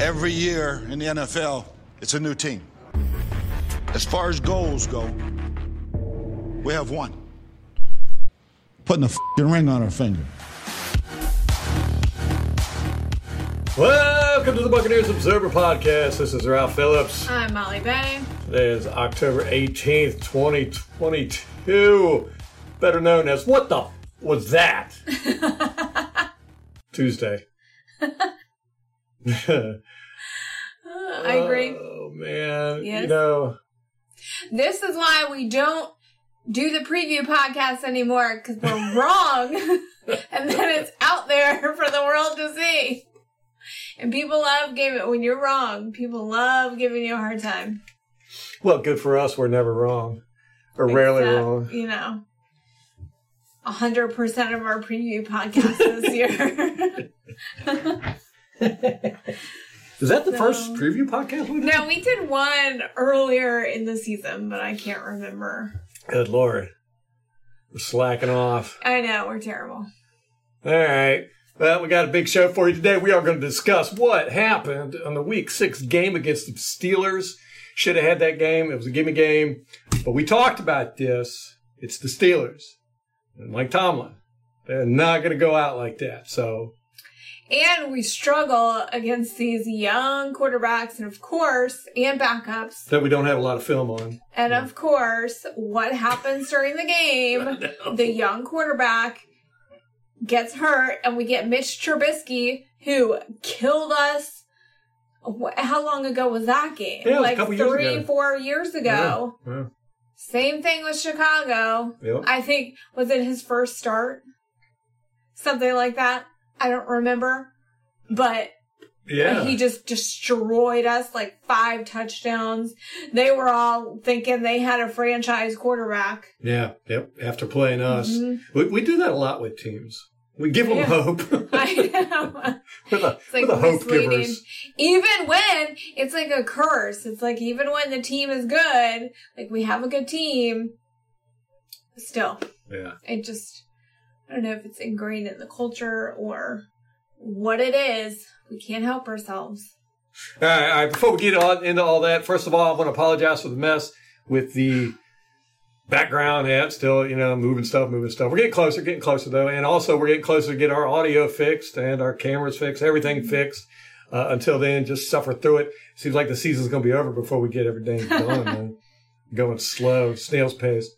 Every year in the NFL, it's a new team. As far as goals go, we have one. Putting a fing ring on our finger. Welcome to the Buccaneers Observer Podcast. This is Ralph Phillips. I'm Molly Bay. Today is October 18th, 2022. Better known as what the f- was that? Tuesday. I agree. Oh, man. You Yes. know, This is why we don't do the preview podcast anymore because we're wrong, and then it's out there for the world to see. And people love giving when you're wrong. People love giving you a hard time. well, good for us. We're never wrong. Or rarely wrong. You know, hundred percent of our preview podcast this year. Is that the No. first preview podcast we did? no, we did one earlier in the season, but I can't remember. Good Lord. We're slacking off. I know we're terrible. All right. Well, we got a big show for you today. We are going to discuss what happened on the week six game against the Steelers. Should have had that game. It was a gimme game. But we talked about this. It's the Steelers. And Mike Tomlin. They're not going to go out like that. So, And we struggle against these young quarterbacks and of course, and backups. that we don't have a lot of film on. And of course, what happens during the game? The young quarterback gets hurt and we get Mitch Trubisky who killed us. How long ago was that game? Yeah, it was a like couple years three, ago. four years ago. Yeah. Same thing with Chicago. Yep. I think was it his first start? Something like that. I don't remember. But Yeah. he just destroyed us like five touchdowns. They were all thinking they had a franchise quarterback. yeah. Yep. After playing us. Mhm. We, we do that a lot with teams. We give them Yeah. hope. I know. we're the, It's like we're the hope misleading. givers. Even when it's like a curse, it's like even when the team is good, like we have a good team, still, Yeah. it just, I don't know if it's ingrained in the culture or what it is. We can't help ourselves. All right, all right. Before we get on into all that, first of all, I want to apologize for the mess with the background. It's still, you know, moving stuff, moving stuff. We're getting closer, getting closer though, and also we're getting closer to get our audio fixed and our cameras fixed, everything fixed. Uh, until then, just suffer through it. Seems like the season's going to be over before we get everything done. Going slow, snail's pace.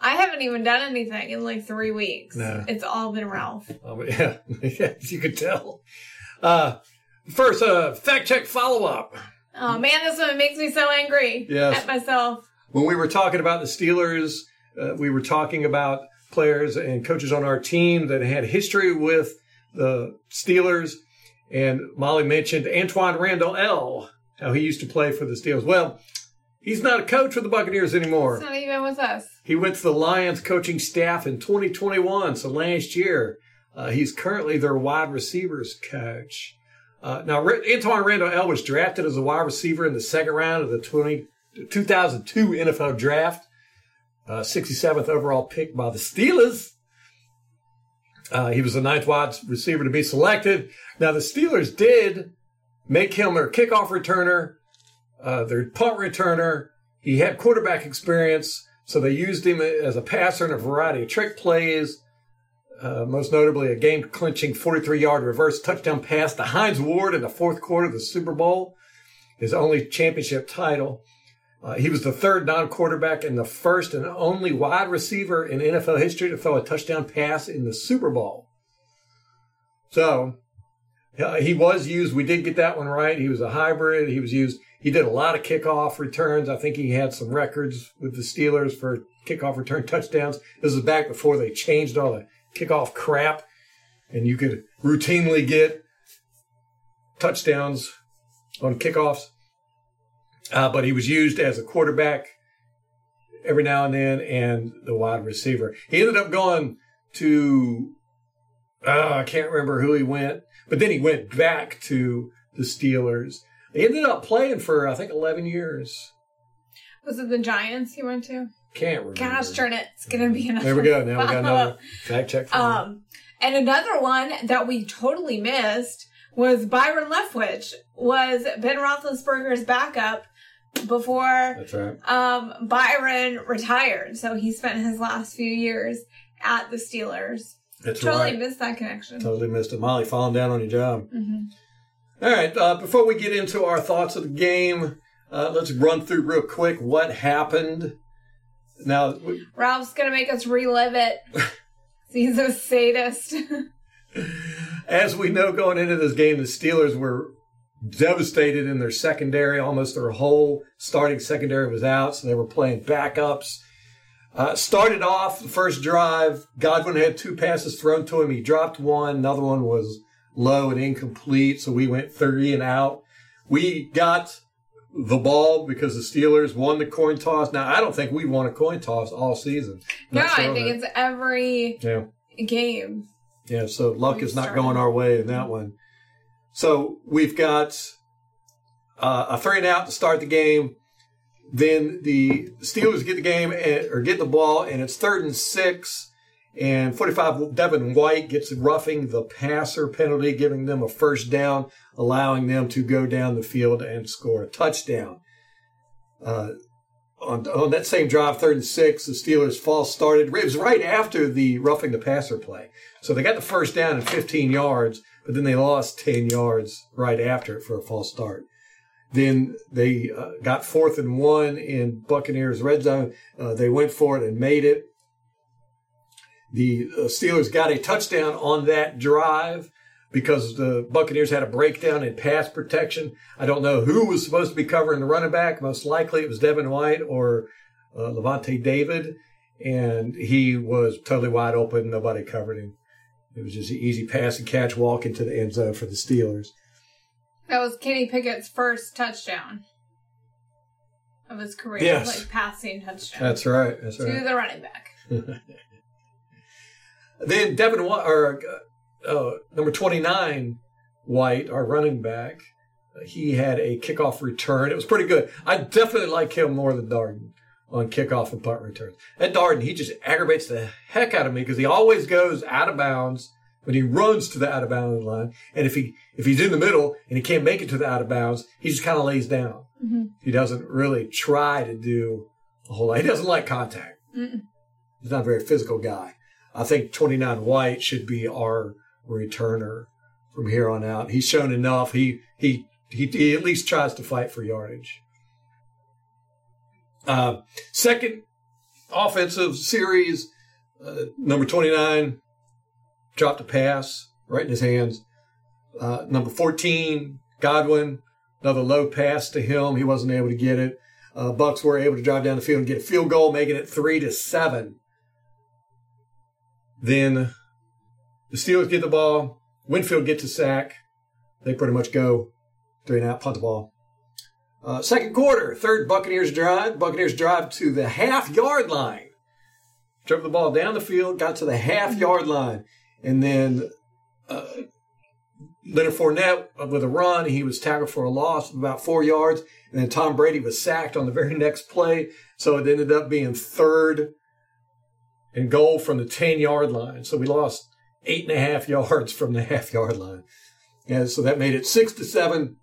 I haven't even done anything in like three weeks. No. It's all been Ralph. Um, yeah, as you could tell. Uh, first, uh, fact check follow up. Oh man, this one makes me so angry Yes. at myself. when we were talking about the Steelers, uh, we were talking about players and coaches on our team that had history with the Steelers. And Molly mentioned Antwaan Randle El, how he used to play for the Steelers. Well, he's not a coach for the Buccaneers It's anymore. not even with us. He went to the Lions coaching staff in 2021, so last year. Uh, he's currently their wide receivers coach. Uh, now, Antwaan Randle El was drafted as a wide receiver in the second round of the 20, 2002 NFL draft, uh, 67th overall pick by the Steelers. Uh, he was the ninth wide receiver to be selected. Now, the Steelers did make him their kickoff returner, uh, their punt returner. He had quarterback experience, so they used him as a passer in a variety of trick plays. Uh, most notably, a game clinching 43 yard reverse touchdown pass to Hines Ward in the fourth quarter of the Super Bowl, his only championship title. Uh, he was the third non quarterback and the first and only wide receiver in NFL history to throw a touchdown pass in the Super Bowl. So, uh, he was used. We did get that one right. He was a hybrid. He was used. He did a lot of kickoff returns. I think he had some records with the Steelers for kickoff return touchdowns. This is back before they changed all the kickoff crap, and you could routinely get touchdowns on kickoffs. Uh, but he was used as a quarterback every now and then and the wide receiver. He ended up going to, uh, I can't remember who he went, but then he went back to the Steelers. He ended up playing for, I think, 11 years. Was it the Giants you went to? Can't remember. Gosh darn it. It's going to be another There we go. Now we got another fact check. Um, and another one that we totally missed was Byron Leftwich, was Ben Roethlisberger's backup before That's right. um, Byron retired. So he spent his last few years at the Steelers. That's Totally right. missed that connection. Totally missed it. Molly falling down on your job. hmm All right. Uh, before we get into our thoughts of the game, uh, let's run through real quick what happened. Now, we- Ralph's gonna make us relive it. He's a sadist. as we know going into this game, the Steelers were devastated in their secondary. Almost their whole starting secondary was out, so they were playing backups. Uh, started off the first drive. Godwin had two passes thrown to him. He dropped one. Another one was low and incomplete, so we went three and out. We got the ball because the Steelers won the coin toss. Now, I don't think we won a coin toss all season. no, I think it's every yeah. game. Yeah, so luck is not going our way in that one. So we've got uh, a three and out to start the game. Then the Steelers get the game and, or get the ball, and it's third and six. And 45 Devin White gets roughing the passer penalty, giving them a first down, allowing them to go down the field and score a touchdown. Uh, on, on that same drive, third and six, the Steelers false started. It was right after the roughing the passer play. So they got the first down at 15 yards, but then they lost 10 yards right after it for a false start. Then they uh, got fourth and one in Buccaneers red zone. Uh, they went for it and made it. The uh, Steelers got a touchdown on that drive because the Buccaneers had a breakdown in pass protection. I don't know who was supposed to be covering the running back. Most likely it was Devin White or uh, Lavonte David, and he was totally wide open. Nobody covered him. It was just an easy pass and catch, walk into the end zone for the Steelers. That was Kenny Pickett's first touchdown of his career, Yes. like passing touchdown That's right. That's to right. the running back. Then Devin White, or uh, uh, number 29, White, our running back, uh, he had a kickoff return. It was pretty good. I definitely like him more than Darden on kickoff and punt returns. And Darden, he just aggravates the heck out of me because he always goes out of bounds when he runs to the out of bounds line. And if he if he's in the middle and he can't make it to the out of bounds, he just kind of lays down. Mhm. He doesn't really try to do a whole lot. He doesn't like contact. Mm-mm. He's not a very physical guy. I think 29 White should be our returner from here on out. He's shown enough. He he he, he at least tries to fight for yardage. Uh, second offensive series, uh, number 29 dropped a pass right in his hands. Uh, number 14, Godwin, another low pass to him. He wasn't able to get it. Uh, Bucks were able to drive down the field and get a field goal, making it three to seven. Then the Steelers get the ball. Winfield gets a sack. They pretty much go three and out, punt the ball. Uh, second quarter, third Buccaneers drive. Buccaneers drive to the half yard line. Drove the ball down the field, got to the half yard line, and then uh, Leonard Fournette with a run. He was tackled for a loss of about four yards, and then Tom Brady was sacked on the very next play. So it ended up being third and goal from the 10 yard line. So we lost eight and a half yards from the half yard line. And so that made it six to seven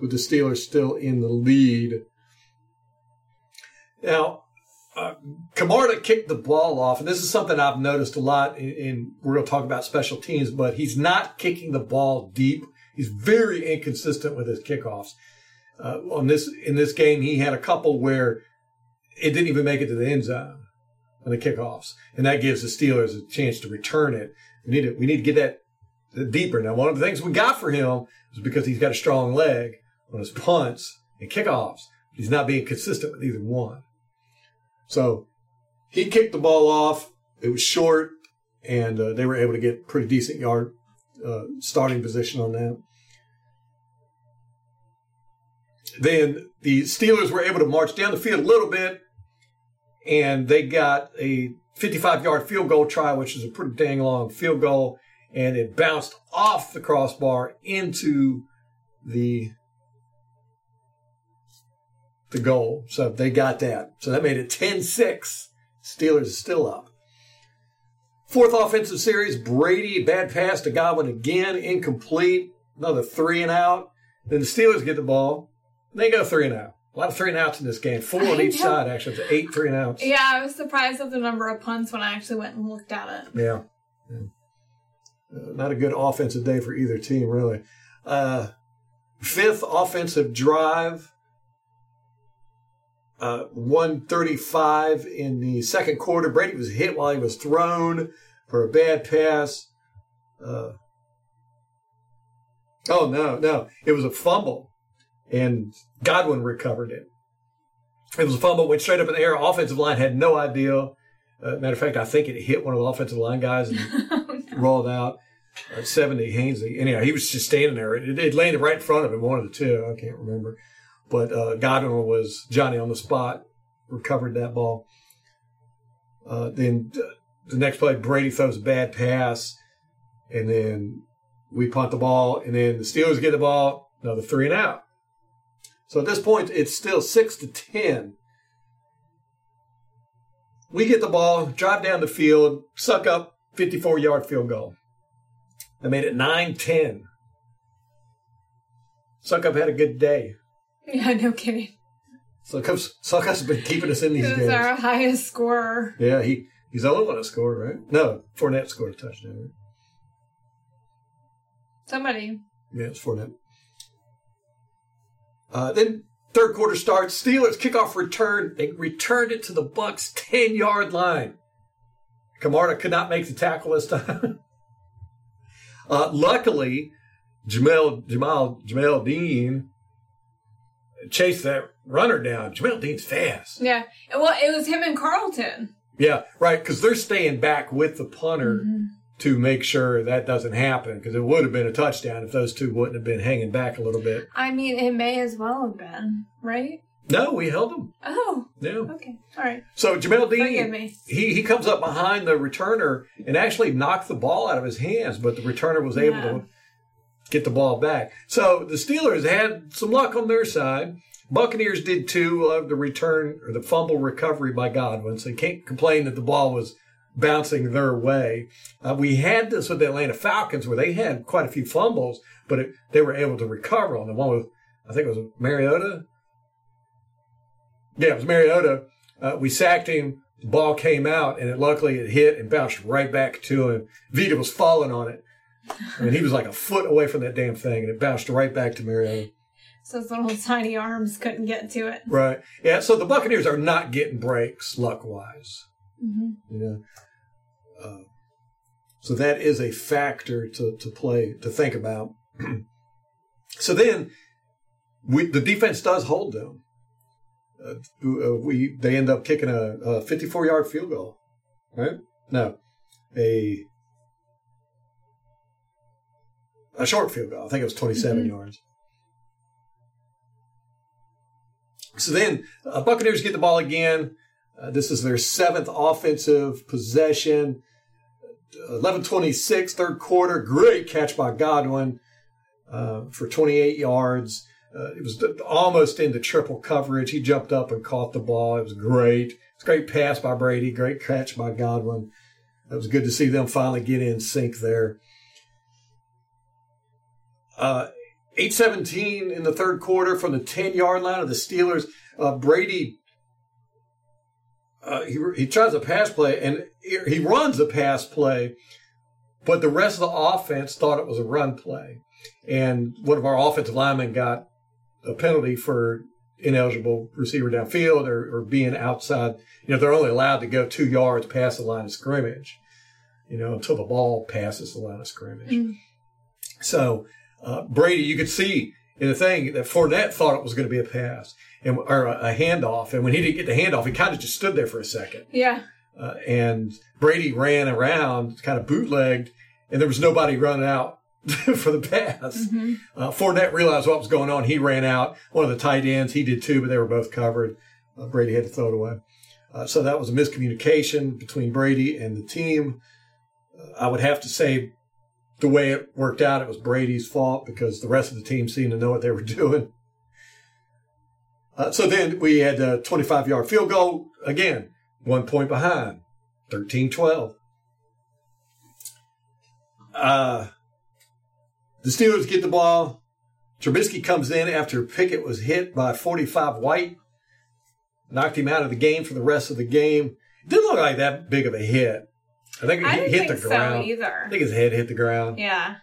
with the Steelers still in the lead. Now, uh, kicked the ball off, and this is something I've noticed a lot. In, in we're going to talk about special teams, but he's not kicking the ball deep. He's very inconsistent with his kickoffs. Uh, on this in this game, he had a couple where it didn't even make it to the end zone on the kickoffs, and that gives the Steelers a chance to return it. We need to we need to get that deeper. Now, one of the things we got for him is because he's got a strong leg on his punts and kickoffs. He's not being consistent with either one. So he kicked the ball off. It was short, and uh, they were able to get pretty decent yard uh, starting position on that. Then the Steelers were able to march down the field a little bit, and they got a 55 yard field goal try, which is a pretty dang long field goal, and it bounced off the crossbar into the the goal. So they got that. So that made it 10-6. Steelers is still up. Fourth offensive series, Brady, bad pass to Godwin again, incomplete. another three and out. Then the Steelers get the ball. They go three and out. A lot of three and outs in this game. Four on each know. side, actually. It's eight three and outs. Yeah, I was surprised at the number of punts when I actually went and looked at it. Yeah. Yeah. Uh, not a good offensive day for either team, really. Uh, fifth offensive drive. Uh, 135 in the second quarter. Brady was hit while he was thrown for a bad pass. Uh, oh, no, no. It was a fumble, and Godwin recovered it. It was a fumble, went straight up in the air. Offensive line had no idea. Uh, matter of fact, I think it hit one of the offensive line guys and rolled out. Uh, 70 Hainsey. Anyhow, he was just standing there. It, it landed right in front of him, one of the two. I can't remember. But uh, Godwin was Johnny on the spot, recovered that ball. Uh, then uh, the next play, Brady throws a bad pass, and then we punt the ball, and then the Steelers get the ball, another three and out. So at this point, it's still six to ten. We get the ball, drive down the field, Succop 54 yard field goal. They made it 9 10. Succop had a good day. Yeah, no kidding. Succop's, Suck up's been keeping us in these games. our highest scorer. Yeah, he, he's the only one that scored, right? No, Fournette scored a touchdown. Somebody. Yeah, it's Fournette. Uh, then third quarter starts. Steelers kickoff return. They returned it to the Bucks 10 yard line. Camarda could not make the tackle this time. uh, luckily, Jamel Jamal Jamel Dean chased that runner down. Jamel Dean's fast. Yeah. Well, it was him and Carlton. Yeah, right. Because they're staying back with the punter Mm-hmm. To make sure that doesn't happen. Because it would have been a touchdown if those two wouldn't have been hanging back a little bit. I mean, it may as well have been, right? No, we held them. Oh, Yeah. okay. All right. So Jamel Dean, he he comes up behind the returner and actually knocked the ball out of his hands, but the returner was able Yeah. to get the ball back. So the Steelers had some luck on their side. Buccaneers did too of the return or the fumble recovery by Godwin, so you can't complain that the ball was bouncing their way. Uh, we had this with the Atlanta Falcons where they had quite a few fumbles, but it, they were able to recover on the one with I think it was Mariota. Yeah, it was Mariota. Uh, we sacked him. The ball came out, and it luckily it hit and bounced right back to him. Vita was falling on it. I mean, he was like a foot away from that damn thing, and it bounced right back to Mariota. So his little tiny arms couldn't get to it. Right. Yeah. So the Buccaneers are not getting breaks luck wise. hmm You know. Uh, so that is a factor to to play to think about. so then, we the defense does hold them. Uh, uh, we they end up kicking a, a 54 yard field goal, right? No, a a short field goal. I think it was 27 yards. So then, uh, Buccaneers get the ball again. Uh, this is their seventh offensive possession. 11:26, third quarter. Great catch by Godwin uh, for 28 yards. Uh, it was almost into triple coverage. He jumped up and caught the ball. It was great. It's great pass by Brady. Great catch by Godwin. It was good to see them finally get in sync there. Uh, 8:17 in the third quarter from the 10 yard line of the Steelers. Uh, Brady uh, he he tries a pass play and he runs a pass play, but the rest of the offense thought it was a run play, and one of our offensive linemen got a penalty for ineligible receiver downfield or, or being outside. You know they're only allowed to go two yards past the line of scrimmage, you know until the ball passes the line of scrimmage. Mm. So uh, Brady, you could see in the thing that Fournette thought it was going to be a pass and or a, a handoff, and when he didn't get the handoff, he kind of just stood there for a second. Yeah. Uh, and Brady ran around, kind of bootlegged, and there was nobody running out for the pass. hmm Uh, Fournette realized what was going on. He ran out. One of the tight ends, he did too, but they were both covered. Uh, Brady had to throw it away. Uh, so that was a miscommunication between Brady and the team. Uh, I would have to say the way it worked out, it was Brady's fault because the rest of the team seemed to know what they were doing. Uh, so then we had a 25 yard field goal. Again, one point behind, 13 12. Uh, the Steelers get the ball. Trubisky comes in after Pickett was hit by 45 White, knocked him out of the game for the rest of the game. It didn't look like that big of a hit. I think I he hit the ground. so either. I think his head hit the ground. Yeah.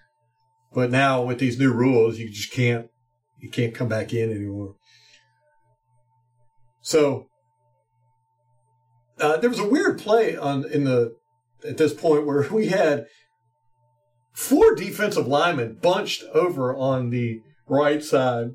But now with these new rules, you just can't you can't come back in anymore. So uh, there was a weird play on in the at this point where we had four defensive linemen bunched over on the right side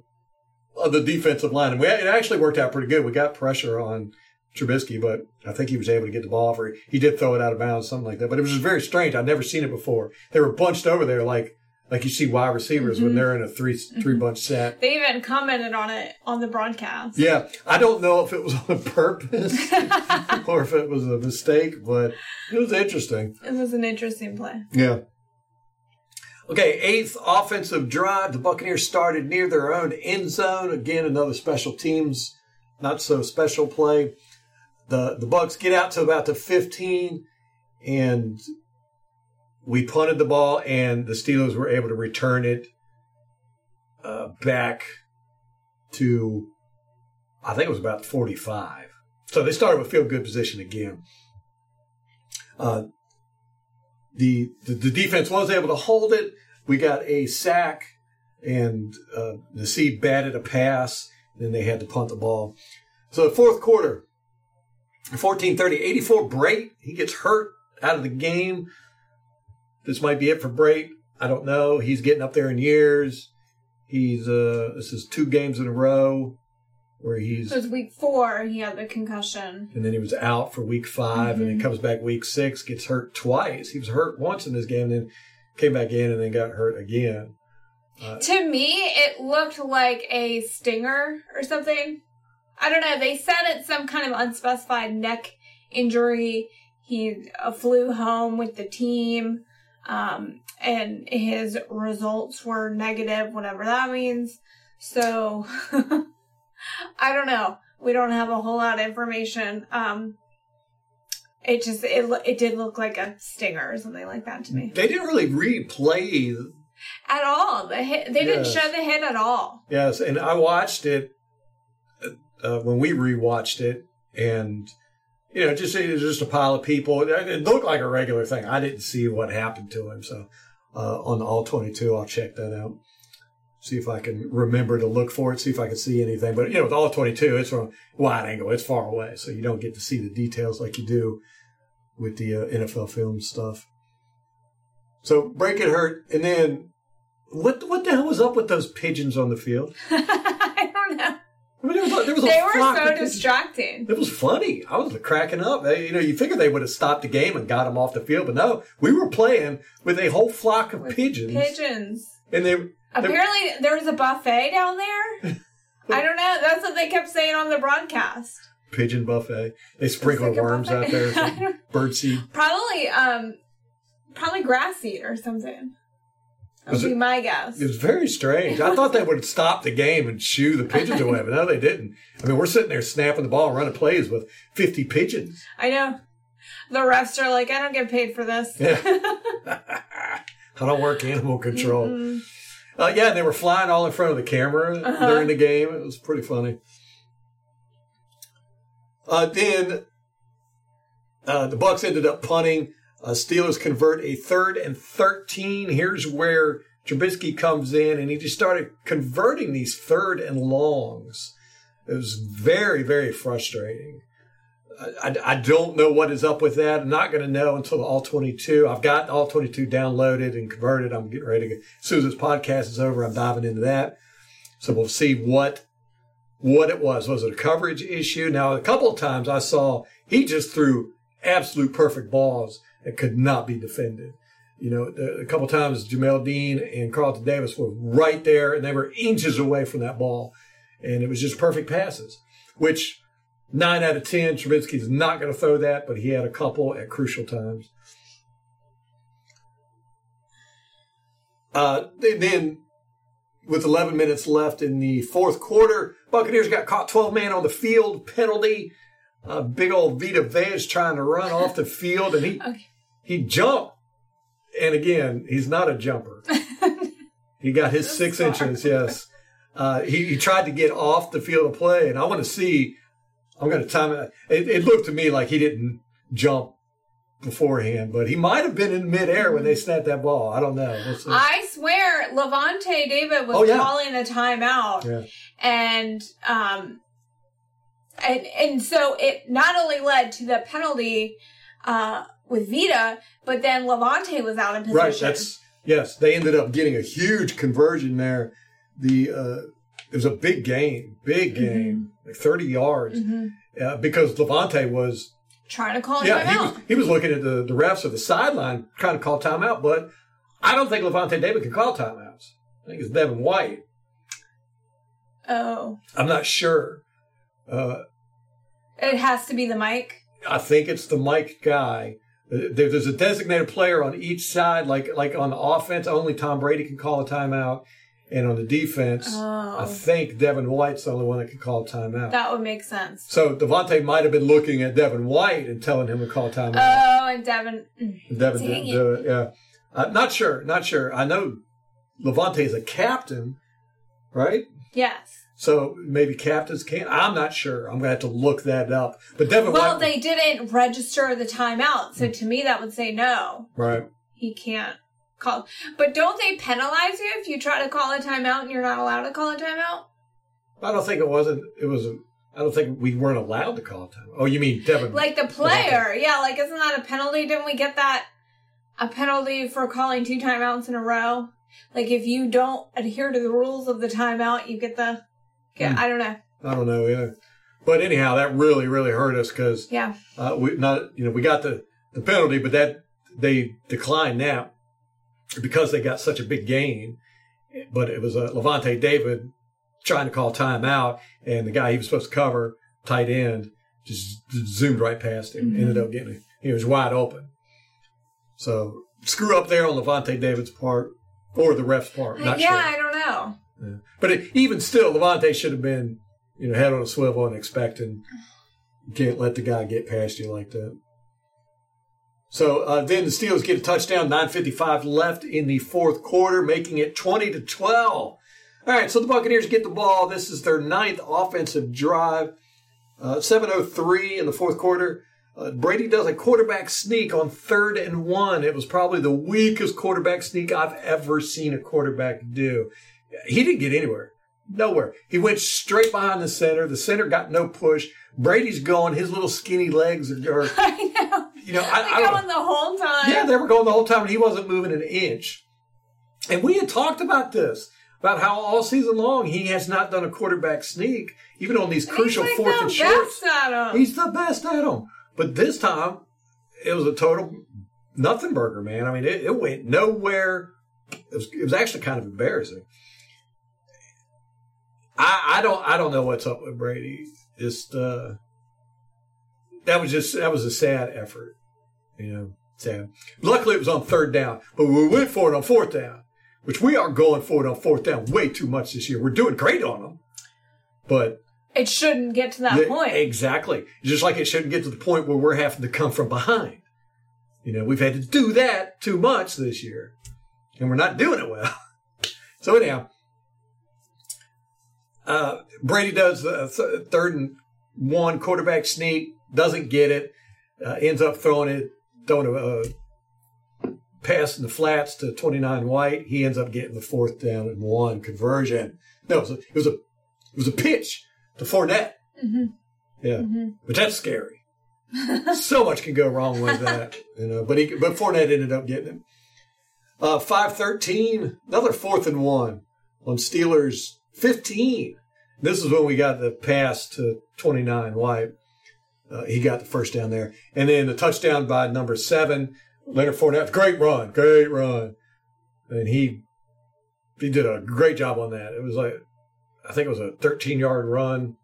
of the defensive line, and we, it actually worked out pretty good. We got pressure on Trubisky, but I think he was able to get the ball for he did throw it out of bounds, something like that. But it was just very strange. I'd never seen it before. They were bunched over there like like you see wide receivers when mm-hmm. they're in a three mm-hmm. three bunch set. They even commented on it on the broadcast. Yeah, I don't know if it was on purpose or if it was a mistake, but it was interesting. It was an interesting play. Yeah. Okay, eighth offensive drive. The Buccaneers started near their own end zone. Again, another special teams, not so special play. The the Bucks get out to about the 15, and we punted the ball, and the Steelers were able to return it uh, back to, I think it was about 45. So they started with a field good position again. Uh, the, the the defense was able to hold it. We got a sack, and uh, the C batted a pass. Then they had to punt the ball. So the fourth quarter, 14-30, 84 Brate. He gets hurt out of the game. This might be it for Brate. I don't know. He's getting up there in years. He's uh this is two games in a row where he's It was week four. He had the concussion. and then he was out for week 5 and then comes back week six, gets hurt twice. He was hurt once in this game, and then came back in and then got hurt again. To me, it looked like a stinger or something. I don't know. They said it's some kind of unspecified neck injury. He uh, flew home with the team, um, and his results were negative, whatever that means. So, I don't know. We don't have a whole lot of information. Um, it just it it did look like a stinger or something like that to me They didn't really replay at all. The hit they didn't show the hit at all. Yes, and I watched it uh, when we rewatched it, and you know, just it was just a pile of people. It, looked like a regular thing. I didn't see what happened to him, so uh, on the all twenty-two, I'll check that out. See if I can remember to look for it. See if I can see anything. But you know, with all twenty-two, it's from wide angle. It's far away, so you don't get to see the details like you do with the uh, NFL film stuff. So break it hurt, and then what? What the hell was up with those pigeons on the field? I don't know. I mean, there was, was They were flock so distracting. It was funny. I was cracking up. You know, you figure they would have stopped the game and got them off the field, but no, we were playing with a whole flock of pigeons, Pigeons. and they. they Apparently, there was a buffet down there. I don't know. That's what they kept saying on the broadcast. pigeon buffet. They a worms out there, birdseed. Probably, um, probably grass seed or something. That Was would it- be my guess. It was very strange. I thought they would stop the game and shoo the pigeons away, but no, they didn't. I mean, we're sitting there snapping the ball and running plays with 50 pigeons. I know. The refs are like, I don't get paid for this. Yeah. I don't work animal control. Uh, yeah, they were flying all in front of the camera Uh-huh. during the game. It was pretty funny. Uh, then uh, the Bucks ended up punting. Uh, Steelers convert a third and thirteen. Here's where Trubisky comes in, and he just started converting these third and longs. It was very, very frustrating. I, I, don't know what is up with that. I'm not going to know until All 22. I've got All 22 downloaded and converted. I'm getting ready to get, as soon as this podcast is over, I'm diving into that. So we'll see what, what it was. Was it a coverage issue? Now, a couple of times I saw he just threw absolute perfect balls that could not be defended. You know, a couple times Jamel Dean and Carlton Davis were right there and they were inches away from that ball. And it was just perfect passes, which Nine out of ten, Trubisky's not going to throw that, but he had a couple at crucial times. Uh, then- then, with 11 minutes left in the fourth quarter, Buccaneers got caught 12 man on the field penalty. Uh, big old Vita Vea trying to run off the field, and he Okay. He jumped. And again, he's not a jumper. He got his six Sorry. inches. Yes. Uh, he, he tried to get off the field of play, and I want to see. I'm going to time it. it. It looked to me like he didn't jump beforehand, but he might have been in midair when they snapped that ball. I don't know. We'll. I swear, Lavonte David was Oh, yeah. calling the timeout, Yeah. and um, and and so it not only led to the penalty uh with Vita, but then Lavonte was out of position. Right. That's yes. They ended up getting a huge conversion there. The uh, it was a big game, big game, like 30 yards, uh, because Lavonte was trying to call yeah he timeout. was he was looking at the the refs of the sideline trying to call timeout, but I don't think Lavonte David can call timeouts. I think it's Devin White. oh, I'm not sure. Uh, it has to be the mic. I think it's the Mike guy. There, there's a designated player on each side, like like on the offense, only Tom Brady can call a timeout, and on the defense, Oh. I think Devin White's the only one that can call a timeout. That would make sense. so Devontae might have been looking at Devin White and telling him to call a timeout. Oh, and Devin. mm. Devin didn't it. do it. Yeah, uh, not sure, not sure. I know Lavonte is a captain, right? Yes. So maybe captains can't. I'm not sure. I'm gonna have to look that up. But Devin Well, White, they didn't register the timeout, so to me that would say no. right? he can't call. But don't they penalize you if you try to call a timeout and you're not allowed to call a timeout? I don't think it wasn't. It was. A, I don't think we weren't allowed to call a timeout. Oh, you mean Devin? Like the player, yeah. Like isn't that a penalty? Didn't we get that a penalty for calling two timeouts in a row? Like if you don't adhere to the rules of the timeout, you get the. Get, I don't know. I don't know. Yeah. But anyhow, that really, really hurt us because Yeah. uh, we not. You know, we got the the penalty, but that they declined that because they got such a big gain. But it was uh, Lavonte David trying to call timeout, and the guy he was supposed to cover, tight end, just zoomed right past him. Ended up getting it. He was wide open. So screw up there on Lavonte David's part or the ref's part. Not yeah, sure. I don't know. But it, even still, Lavonte should have been, you know, head on a swivel and expecting. You can't let the guy get past you like that. So uh, then the Steelers get a touchdown, 9.55 left in the fourth quarter, making it 20 to 12. All right, so the Buccaneers get the ball. This is their ninth offensive drive. Uh, 7.03 in the fourth quarter. Uh, Brady does a quarterback sneak on third and one. It was probably the weakest quarterback sneak I've ever seen a quarterback do. He didn't get anywhere. Nowhere. He went straight behind the center. The center got no push. Brady's going. His little skinny legs are, I know. you know, I, I going the whole time. yeah, they were going the whole time, and he wasn't moving an inch. And we had talked about this about how all season long he has not done a quarterback sneak, even on these crucial like fourth the and shorts. best at 'em. He's the best at them. But this time, it was a total nothing burger, man. I mean, it, it went nowhere. It was, it was actually kind of embarrassing. I, I don't I don't know what's up with Brady. Just uh, that was just that was a sad effort, you know. Sad. Luckily, it was on third down, but we went for it on fourth down, which we are going for it on fourth down way too much this year. We're doing great on them, but It shouldn't get to that point. Exactly. Just like it shouldn't get to the point where we're having to come from behind. You know, we've had to do that too much this year, and we're not doing it well. so anyhow, uh, Brady does the th- third and one quarterback sneak, doesn't get it, uh, ends up throwing it, throwing a uh, pass in the flats to 29 White. He ends up getting the fourth down and one conversion. No, it was a, it was a, it was a pitch to Fournette. Yeah, but that's scary. so much can go wrong with that, you know. But he, but Fournette ended up getting him. Uh, five thirteen, another fourth and one on Steelers fifteen. This is when we got the pass to twenty nine White. Uh, he got the first down there, and then the touchdown by number seven, Leonard Fournette. Great run, great run, and he he did a great job on that. It was like I think it was a thirteen yard run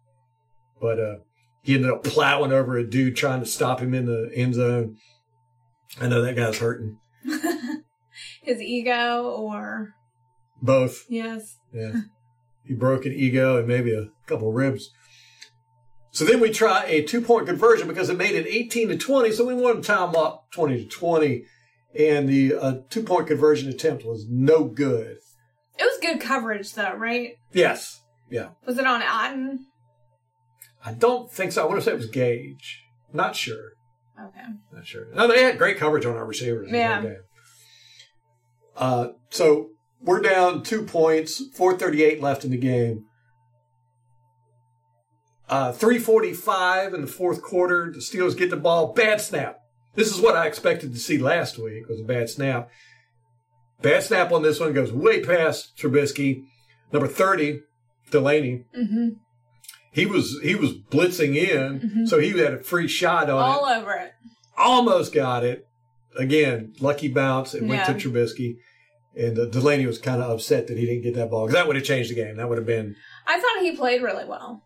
but uh, he ended up plowing over a dude trying to stop him in the end zone. I know that guy's hurting. His ego or Both. yes. Yeah. he broke an ego and maybe a couple ribs. So then we try a two point conversion because it made it 18 to 20. So we wanted to time up 20 to 20. And the uh, two point conversion attempt was no good. It was good coverage though, right? Yes. Yeah. Was it on Otton? I don't think so. I want to say it was Gage. Not sure. Okay. Not sure. No, they had great coverage on our receivers. in that Yeah. Uh, so we're down two points, 438 left in the game. Uh, 345 in the fourth quarter. The Steelers get the ball. Bad snap. This is what I expected to see last week was a bad snap. Bad snap on this one goes way past Trubisky. Number 30, Delaney. Mm-hmm. He was he was blitzing in, so he had a free shot on it All over it. almost got it. Again, lucky bounce. It went to Trubisky. And uh, Delaney was kind of upset that he didn't get that ball because that would have changed the game. That would have been, I thought he played really well.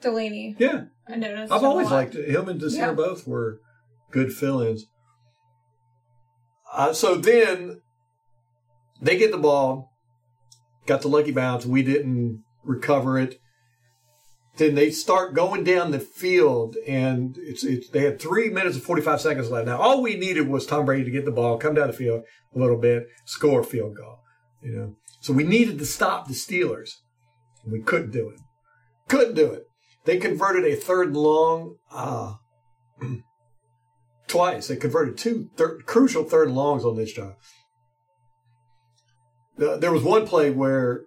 Delaney. yeah. I noticed. I've always liked it. Him and Desir Yeah. both were good fill ins. Uh, so then they get the ball, got the lucky bounce. We didn't recover it. Then they start going down the field, and it's, it's they had three minutes and forty five seconds left. Now all we needed was Tom Brady to get the ball, come down the field a little bit, score a field goal. You know, so we needed to stop the Steelers, and we couldn't do it. Couldn't do it. They converted a third long uh, twice. They converted two thir- crucial third longs on this drive. The- There was one play where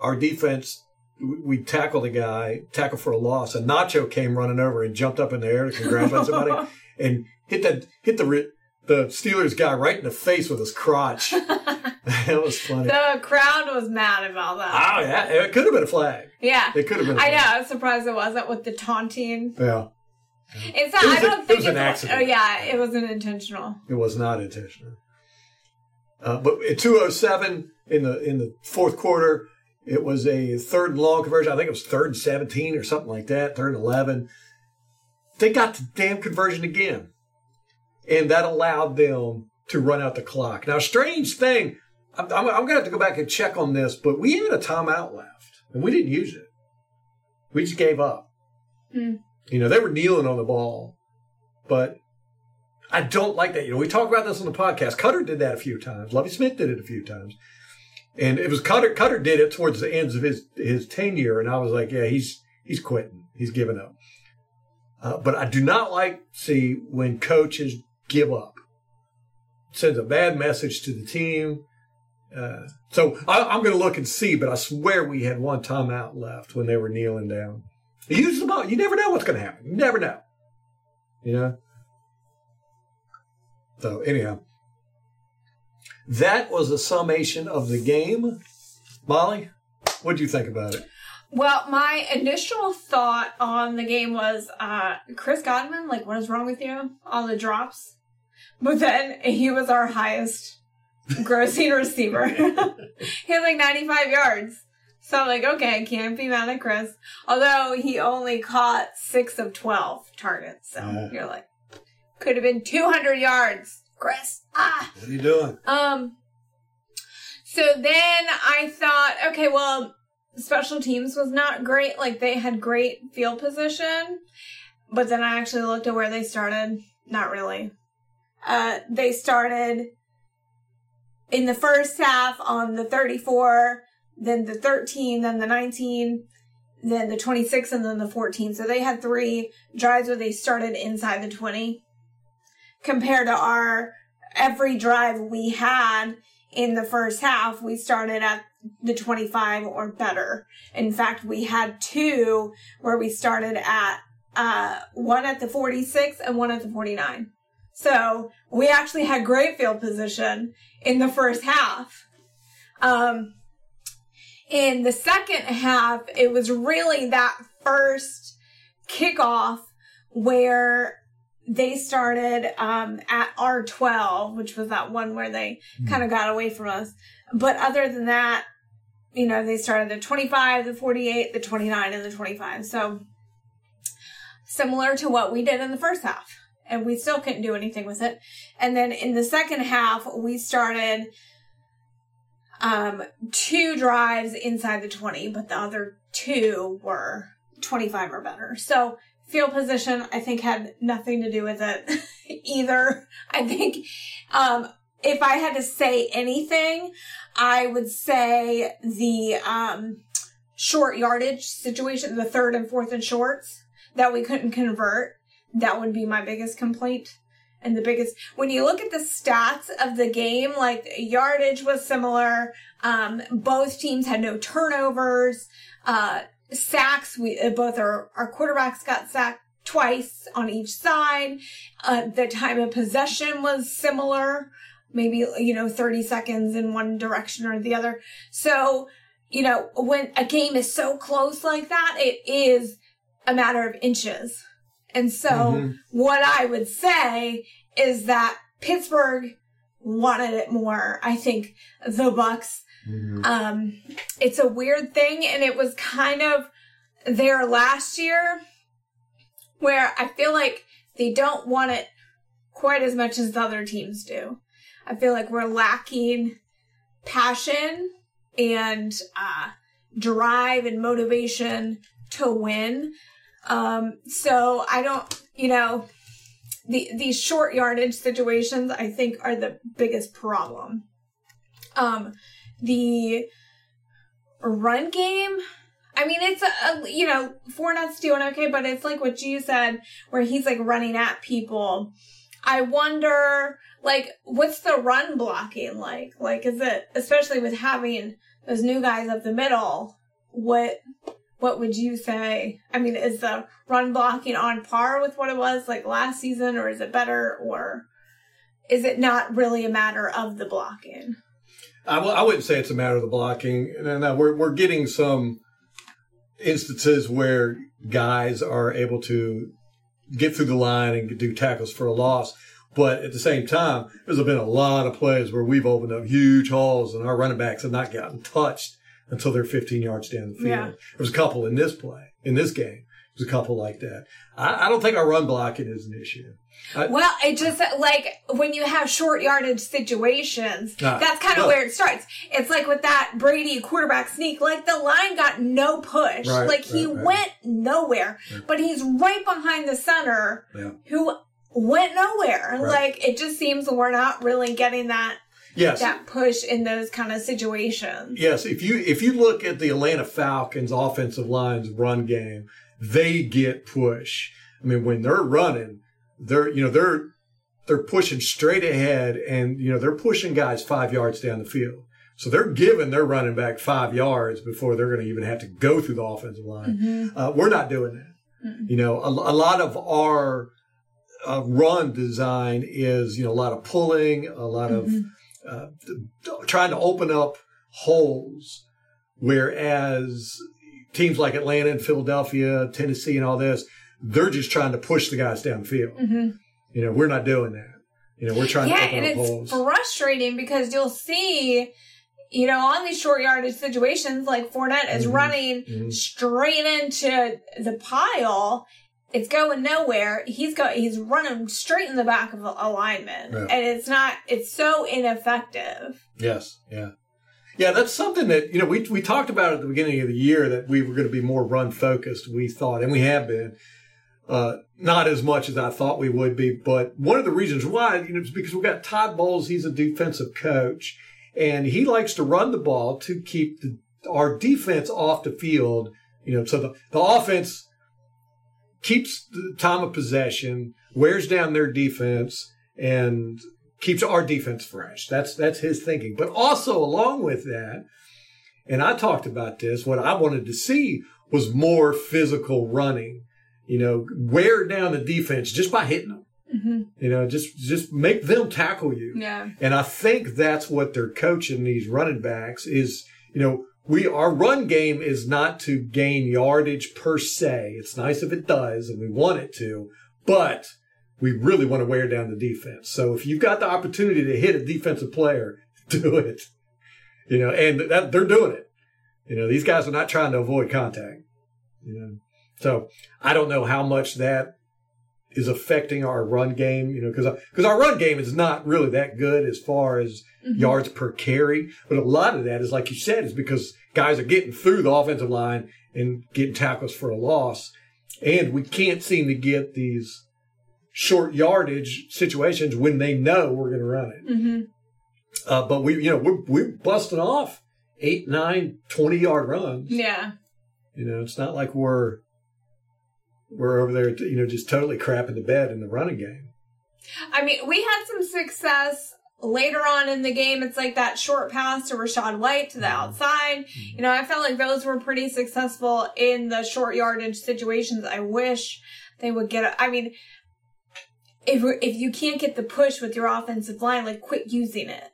our defense, we- we tackled a guy, tackle for a loss, and Nacho came running over and jumped up in the air to congratulate somebody and hit that hit the the Steelers guy right in the face with his crotch. that was funny. The crowd was mad about that. Oh yeah, it could have been a flag. yeah. It could have been. a I know. I was surprised it wasn't with the taunting. Yeah. It's not. It I a- don't it think it was an it's- accident. Oh yeah, it wasn't intentional. It was not intentional. Uh, but at 207 in the in the fourth quarter, it was a third and long conversion. I think it was third and 17 or something like that, third and 11. They got the damn conversion again. And that allowed them to run out the clock. Now, strange thing, I'm, I'm, I'm going to have to go back and check on this, but we had a timeout left and we didn't use it. We just gave up. Hmm. You know, they were kneeling on the ball, but I don't like that. You know, we talk about this on the podcast. Koetter did that a few times. Lovie Smith did it a few times. And it was Koetter. Koetter did it towards the ends of his his tenure, and I was like, yeah, he's he's quitting. He's giving up. Uh, but I do not like see when coaches give up. It sends a bad message to the team. Uh, so I, I'm going to look and see, but I swear we had one timeout left when they were kneeling down. Use the ball. You never know what's going to happen. You never know. You know. So anyhow, that was a summation of the game. Molly, what do you think about it? Well, my initial thought on the game was uh, Chris Godwin. Like, what is wrong with you? All the drops. But then he was our highest grossing receiver. he had like 95 yards. So I'm like, okay, can't be mad at Chris. Although he only caught six of 12 targets. So Yeah. you're like, could have been 200 yards, Chris. Ah. What are you doing? Um. So then I thought, okay, well, special teams was not great. Like they had great field position, but then I actually looked at where they started. Not really. Uh, they started in the first half on the 34, then the 13, then the 19, then the 26, and then the 14. So they had three drives where they started inside the 20 compared to our every drive we had in the first half, we started at the 25 or better. In fact, we had two where we started at uh, one at the 46 and one at the 49. So we actually had great field position in the first half. Um, in the second half, it was really that first kickoff where they started um, at R12, which was that one where they kind of got away from us. But other than that, you know, they started the 25, the 48, the 29, and the 25. So similar to what we did in the first half. And we still couldn't do anything with it. And then in the second half, we started um, two drives inside the 20, but the other two were 25 or better. So field position, I think, had nothing to do with it either. I think um, if I had to say anything, I would say the um, short yardage situation, the third and fourth and shorts that we couldn't convert. That would be my biggest complaint. And the biggest, when you look at the stats of the game, like yardage was similar. Um, both teams had no turnovers. Uh, sacks, we, uh, both our, our quarterbacks got sacked twice on each side. Uh, the time of possession was similar, maybe, you know, 30 seconds in one direction or the other. So, you know, when a game is so close like that, it is a matter of inches. And so Mhm. what I would say is that Pittsburgh wanted it more. I think the Bucks um, it's a weird thing, and it was kind of there last year where I feel like they don't want it quite as much as the other teams do. I feel like we're lacking passion and uh, drive and motivation to win. Um, so I don't, you know, the these short yardage situations I think are the biggest problem. Um, the run game. I mean, it's a, a you know Fournette's doing okay, but it's like what you said, where he's like running at people. I wonder, like, what's the run blocking like? Like, is it especially with having those new guys up the middle? What what would you say? I mean, is the run blocking on par with what it was like last season, or is it better, or is it not really a matter of the blocking? I w- I wouldn't say it's a matter of the blocking. No, no, we're we're getting some instances where guys are able to get through the line and do tackles for a loss. But at the same time, there's been a lot of plays where we've opened up huge holes and our running backs have not gotten touched until they're 15 yards down the field. Yeah. There was a couple in this play, in this game. There's a couple like that. I, I don't think our run blocking is an issue. I- Well, it just like when you have short yardage situations, that's kind of no. where it starts. It's like with that Brady quarterback sneak, like the line got no push. Right, like he right, right. went nowhere, but he's right behind the center Yeah. who went nowhere. Right. Like it just seems we're not really getting that Yes. that push in those kind of situations. Yes, if you if you look at the Atlanta Falcons offensive line's run game, they get push. I mean, when they're running, they're you know they're they're pushing straight ahead, and you know they're pushing guys five yards down the field. So they're giving their running back five yards before they're going to even have to go through the offensive line. Uh, we're not doing that. You know, a, a lot of our uh, run design is you know a lot of pulling, a lot of uh, trying to open up holes, whereas teams like Atlanta and Philadelphia, Tennessee, and all this, they're just trying to push the guys downfield. You know, we're not doing that. You know, we're trying Yeah, to and it's holes. frustrating because you'll see, you know, on these short yardage situations, like Fournette is Mhm. running Mhm. straight into the pile. It's going nowhere. He's go. He's running straight in the back of a lineman, Yeah. and it's not. It's so ineffective. Yes, yeah. Yeah, that's something that, you know, we, we talked about at the beginning of the year that we were going to be more run focused, we thought, and we have been. Uh, not as much as I thought we would be, but one of the reasons why, you know, is because we've got Todd Bowles. He's a defensive coach and he likes to run the ball to keep the, our defense off the field. You know, so the, the offense keeps the time of possession, wears down their defense and keeps our defense fresh. That's, that's his thinking. But also along with that, and I talked about this, what I wanted to see was more physical running. You know, wear down the defense just by hitting them. Mm-hmm. You know, just just make them tackle you. Yeah. And I think that's what they're coaching these running backs is, you know, we our run game is not to gain yardage per se. It's nice if it does, and we want it to, but we really want to wear down the defense. So if you've got the opportunity to hit a defensive player, do it. You know, and that they're doing it. You know, these guys are not trying to avoid contact. You know, so I don't know how much that is affecting our run game. You know, because because our run game is not really that good as far as mm-hmm. yards per carry. But a lot of that is, like you said, is because guys are getting through the offensive line and getting tackles for a loss, and we can't seem to get these short yardage situations when they know we're going to run it. hmm Uh, but we, you know, we're, we're busting off eight, nine, 20 yard runs. Yeah. You know, it's not like we're, we're over there, you know, just totally crapping the bed in the running game. I mean, we had some success later on in the game. It's like that short pass to Rachaad White to the Mm-hmm. outside. You know, I felt like those were pretty successful in the short yardage situations. I wish they would get. I mean, if if you can't get the push with your offensive line, like quit using it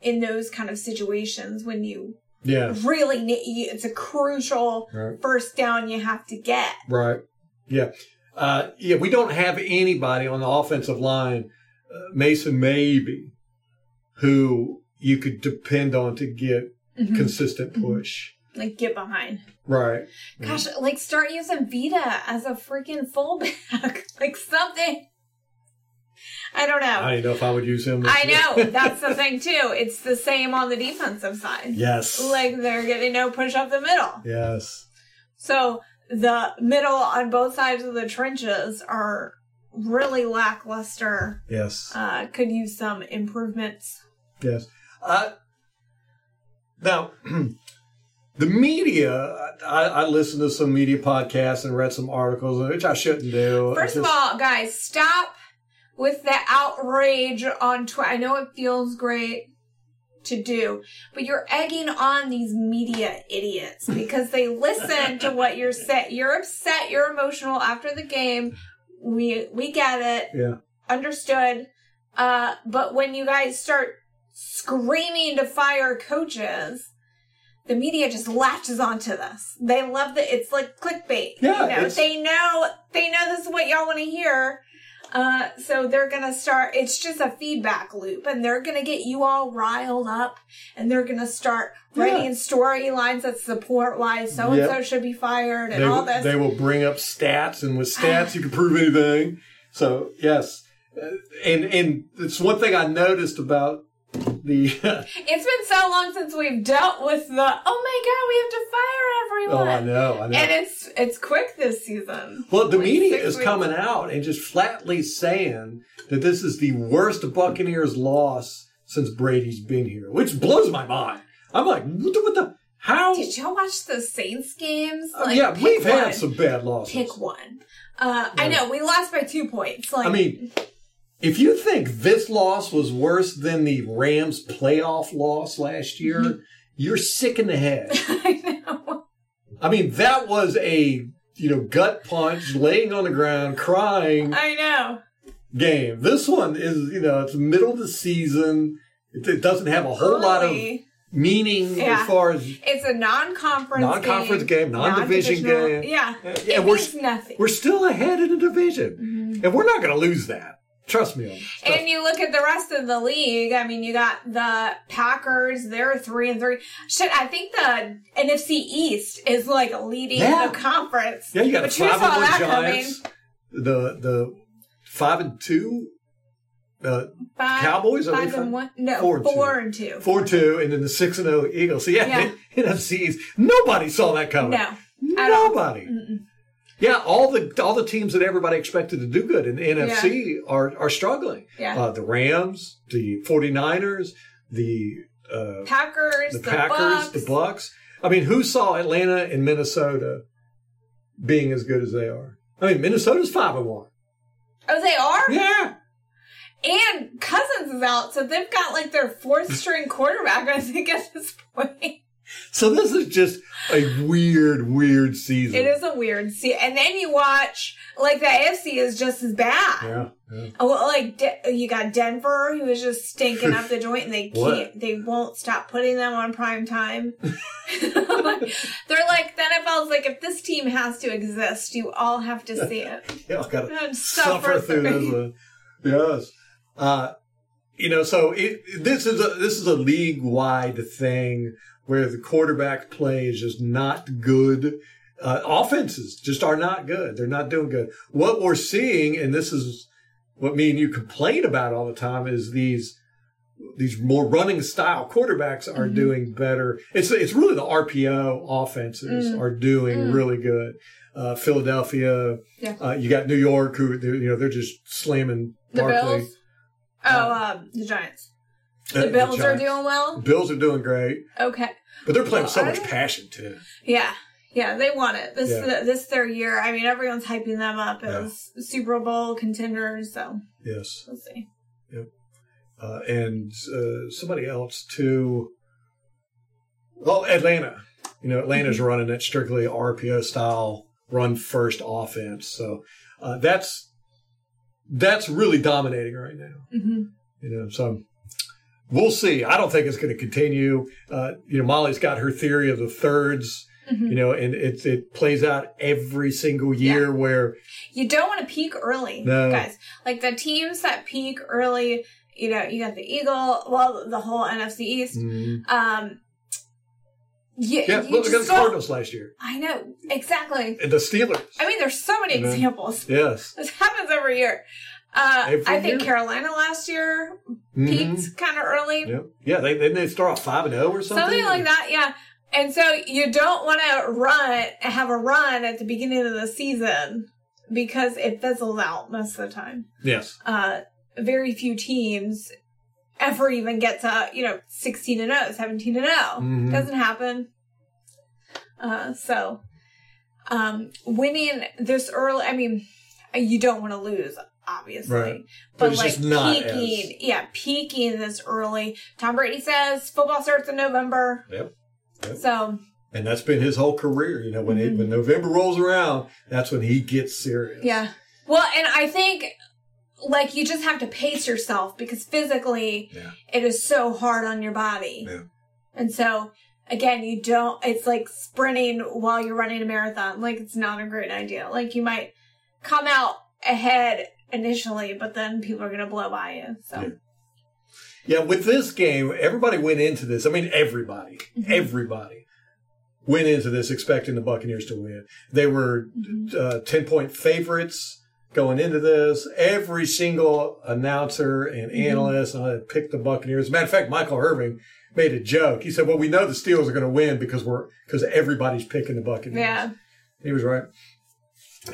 in those kind of situations when you Yeah. really need. It's a crucial Right. first down you have to get. Right. Yeah. Uh, yeah, we don't have anybody on the offensive line, uh, Mason maybe, who you could depend on to get Mhm. consistent push. Like get behind. Right. Gosh, like start using Vita as a freaking fullback. like something. I don't know. I don't know if I would use him. I know. That's the thing too. It's the same on the defensive side. yes. Like they're getting no push up the middle. yes. So the middle on both sides of the trenches are really lackluster. Yes. Uh, could use some improvements. Yes. Uh, now, the media, I, I listened to some media podcasts and read some articles, which I shouldn't do. First of all, guys, stop with the outrage on Twitter. I know it feels great to do, but you're egging on these media idiots because they listen to what you're saying. You're upset, you're emotional after the game. We we get it, yeah. understood. Uh, but when you guys start screaming to fire coaches, the media just latches onto this. They love that it's like clickbait. Yeah, you know, they know they know this is what y'all want to hear. Uh, so they're gonna start. It's just a feedback loop, and they're gonna get you all riled up, and they're gonna start writing storylines that support why so and so should be fired and They, all will- this. they will bring up stats, and with stats, you can prove anything. So, yes. Uh, and, and it's one thing I noticed about the. It's been so long since we've dealt with the oh my god, we have to fire oh, everyone. I know. I know. And it's it's quick this season. Well, the Like media is weeks. coming out and just flatly saying that this is the worst Buccaneers loss since Brady's been here, which blows my mind. I'm like, what the, what the how? Did y'all watch the Saints games? Uh, yeah, we've one. had some bad losses. Pick one. Uh, I know we lost by two points. Like I mean, if you think this loss was worse than the Rams playoff loss last year, Mm-hmm. you're sick in the head. I know. I mean, that was a you know gut punch, laying on the ground, crying. I know. game. This one is, you know, it's middle of the season. It, it doesn't have a whole lot of meaning Yeah. as far as It's a non-conference, Non-conference game, non-division game. Yeah, Yeah, it we're- nothing. we're still ahead in the division, and we're not going to lose that. Trust me on this. Mm-hmm. And you look at the rest of the league. I mean, you got the Packers. They're three and three. Shit, I think the NFC East is like leading Yeah. the conference. yeah, you got But the five saw and one that Giants, the the five and two, uh, Five, Cowboys, are five five? and one. No, Four four, and two. and two. four and two, and then the six and zero Eagles. So yeah, Yeah. NFC East. Nobody saw that coming. No. Nobody. Yeah, all the all the teams that everybody expected to do good in the NFC are are struggling. Yeah. Uh, the Rams, the 49ers, the uh, Packers, the the, Packers, Bucks. the Bucks. I mean, who saw Atlanta and Minnesota being as good as they are? I mean, Minnesota's five and one. Oh, they are. Yeah, And Cousins is out, so they've got like their fourth string quarterback. I think at this point, so this is just a weird, weird season. it is a weird season, And then you watch like the AFC is just as bad. Yeah, yeah. Oh, well, like De- you got Denver, who is just stinking up the joint, and they can't, they won't stop putting them on prime time. They're like the NFL's like, if this team has to exist, you all have to see it Yeah, gotta and suffer, through. this one. Yes. Uh, you know, so it, this is a this is a league wide thing where the quarterback play is just not good. Uh, offenses just are not good. They're not doing good. What we're seeing, and this is what me and you complain about all the time, is these these more running style quarterbacks are Mm-hmm. doing better. It's it's really the RPO offenses Mm. are doing Mm. really good. Uh, Philadelphia, Yeah. uh, you got New York, who you know they're just slamming The Barkley. Bills. Oh, um, the Giants. The Bills are doing well. Bills are doing great, Okay. but they're playing with so much passion too. Yeah. Yeah, they want it. This Yeah. this their year. I mean, everyone's hyping them up as Super Bowl contenders. So Yes. we'll see. uh, and uh, somebody else too. Well, Atlanta. You know, Atlanta's Mm-hmm. running that strictly RPO style run first offense. So uh, that's that's really dominating right now. hmm You know, so we'll see. I don't think it's going to continue. Uh, you know, Molly's got her theory of the thirds. Mhm. You know, and it it plays out every single year where You don't want to peak early, No. guys. Like the teams that peak early, you know, you got the Eagle, well, the whole NFC East. Mm, Um, you, yeah, you look the Cardinals last year I know exactly. and the Steelers. I mean, there's so many examples. Yes. This happens every year. Uh, I think year. Carolina last year Mhm. peaked kind of early. Yep. Yeah, they didn't they start off five and zero or something. Something like that, yeah. And so you don't want to run, have a run at the beginning of the season because it fizzles out most of the time. Yes. Uh, very few teams ever even get to, you know, 16 and 0, 17 and 0. Mhm. Doesn't happen. Uh, so, um, winning this early, I mean, you don't want to lose, obviously. Right. But But like peaking, yeah, peaking this early. Tom Brady says football starts in November. Yep. Yep. So, And that's been his whole career. You know, when it, Mhm. when November rolls around, that's when he gets serious. yeah. Well, and I think like you just have to pace yourself because physically Yeah. it is so hard on your body. Yeah. And so again, you don't it's like sprinting while you're running a marathon. Like it's not a great idea. Like you might come out ahead initially, but then people are going to blow by you. So, Yeah. Yeah, with this game, everybody went into this. I mean, everybody, Mhm. everybody went into this expecting the Buccaneers to win. They were Mhm. uh, 10 point favorites going into this. Every single announcer and Mhm. analyst uh, picked the Buccaneers. As a matter of fact, Michael Irvin made a joke. He said, well, we know the Steelers are going to win because we're, because everybody's picking the Buccaneers. yeah. He was right.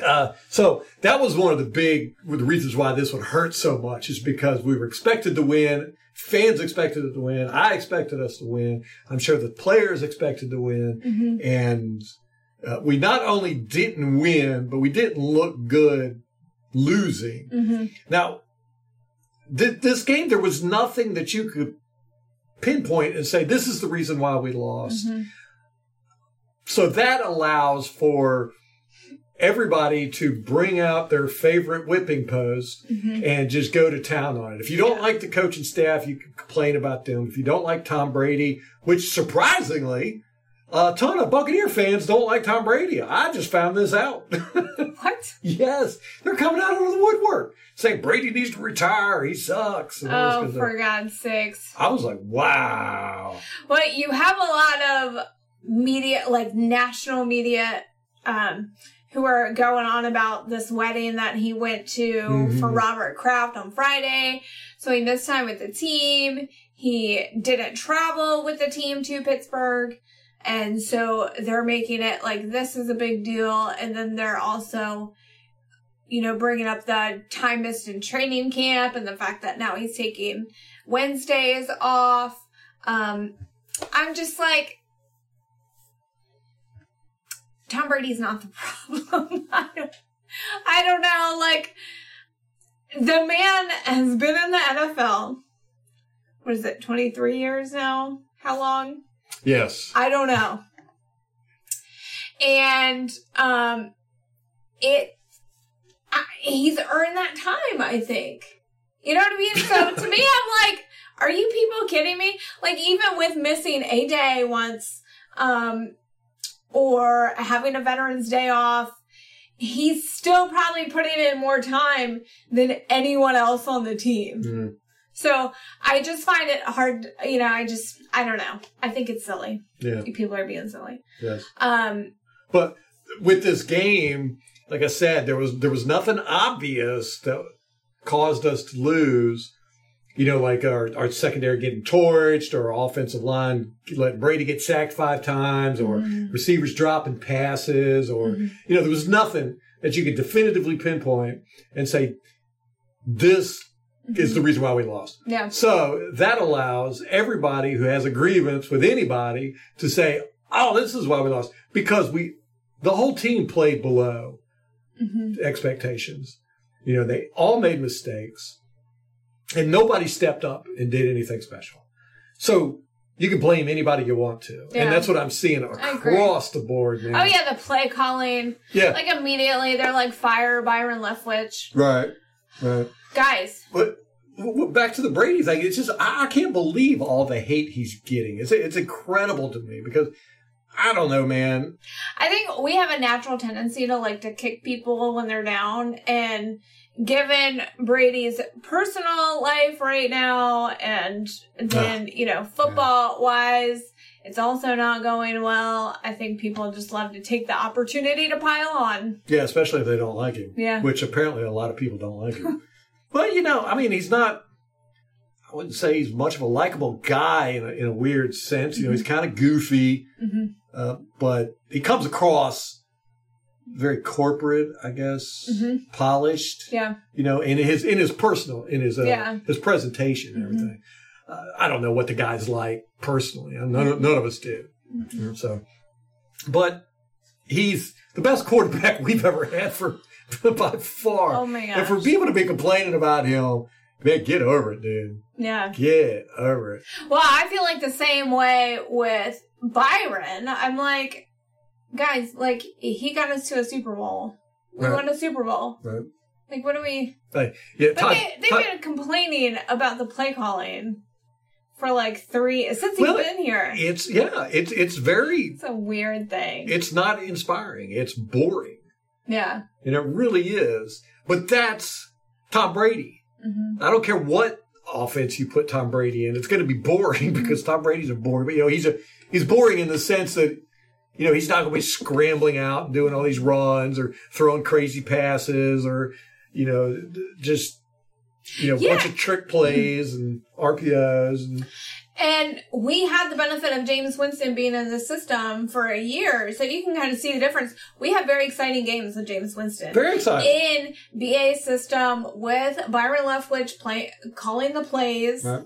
Uh, so that was one of the big the reasons why this one hurt so much is because we were expected to win. Fans expected it to win. I expected us to win. I'm sure the players expected to win. hmm And uh, we not only didn't win, but we didn't look good losing. hmm Now, th- this game, there was nothing that you could pinpoint and say, this is the reason why we lost. hmm So that allows for everybody to bring out their favorite whipping post hmm and just go to town on it. If you don't Yeah. like the coaching staff, you can complain about them. If you don't like Tom Brady, which surprisingly, a ton of Buccaneer fans don't like Tom Brady. I just found this out. What? yes, they're coming out of the woodwork saying Brady needs to retire. He sucks. and Oh, for. God's sakes. I was like, wow. But you have a lot of media, like national media, um, who are going on about this wedding that he went to Mhm. for Robert Kraft on Friday. So he missed time with the team. He didn't travel with the team to Pittsburgh. And so they're making it like this is a big deal. And then they're also, you know, bringing up the time missed in training camp and the fact that now he's taking Wednesdays off. Um, I'm just like, Tom Brady's not the problem. I don't, I don't know. Like, the man has been in the NFL. What is it, 23 years now? How long? Yes. I don't know. And, um, it, I, he's earned that time, I think. You know what I mean? So to me, I'm like, are you people kidding me? Like, even with missing a day once, um, or having a Veterans Day off, he's still probably putting in more time than anyone else on the team. Mm, So I just find it hard, you know, I just, I don't know. I think it's silly. yeah. People are being silly. Yes. Um, But with this game, like I said, there was there was nothing obvious that caused us to lose. You know, like our, our secondary getting torched, or our offensive line letting Brady get sacked five times, or Mhm. receivers dropping passes, or Mhm. you know, there was nothing that you could definitively pinpoint and say this is the reason why we lost. Yeah. So that allows everybody who has a grievance with anybody to say, "Oh, this is why we lost," because we, the whole team played below expectations. You know, they all made mistakes, and nobody stepped up and did anything special. So you can blame anybody you want to, Yeah. and that's what I'm seeing across the board, man. Oh yeah, the play calling. yeah, Like immediately they're like fire Byron Leftwich. right, right. Guys, But w- w- back to the Brady thing, it's just I, I can't believe all the hate he's getting. It's it's incredible to me because I don't know, man. I think we have a natural tendency to like to kick people when they're down and given Brady's personal life right now and then, you know, football wise, it's also not going well. I think people just love to take the opportunity to pile on. Yeah, especially if they don't like him. Yeah. which apparently a lot of people don't like him. but you know, I mean, he's not. I wouldn't say he's much of a likable guy in a, in a weird sense. You know, he's kind of goofy, Mhm. uh, but he comes across very corporate, I guess, Mhm. polished. Yeah. you know, in his in his personal in his uh, Yeah. his presentation and everything. Uh, I don't know what the guy's like personally. None of, none of us do. So, but he's the best quarterback we've ever had for by far. Oh my And for people to be complaining about him, man, get over it, dude. Yeah. Get over it. Well, I feel like the same way with Byron. I'm like, guys, like he got us to a Super Bowl. We Right. won a Super Bowl. Right. Like, what do we? Hey, yeah, But Todd- they, they've Todd- been complaining about the play calling for like three since he's Well, been here. it's yeah, it's it's very It's a weird thing. it's not inspiring. It's boring. yeah. And it really is. But that's Tom Brady. hmm I don't care what offense you put Tom Brady in. It's going to be boring because Tom Brady's a boring. But you know, he's a he's boring in the sense that you know he's not going to be scrambling out and doing all these runs or throwing crazy passes or you know just you know a bunch of trick plays and RPOs and And we had the benefit of Jameis Winston being in the system for a year, so you can kind of see the difference. We have very exciting games with Jameis Winston. very exciting. in BA system with Byron Leftwich play calling the plays. Right.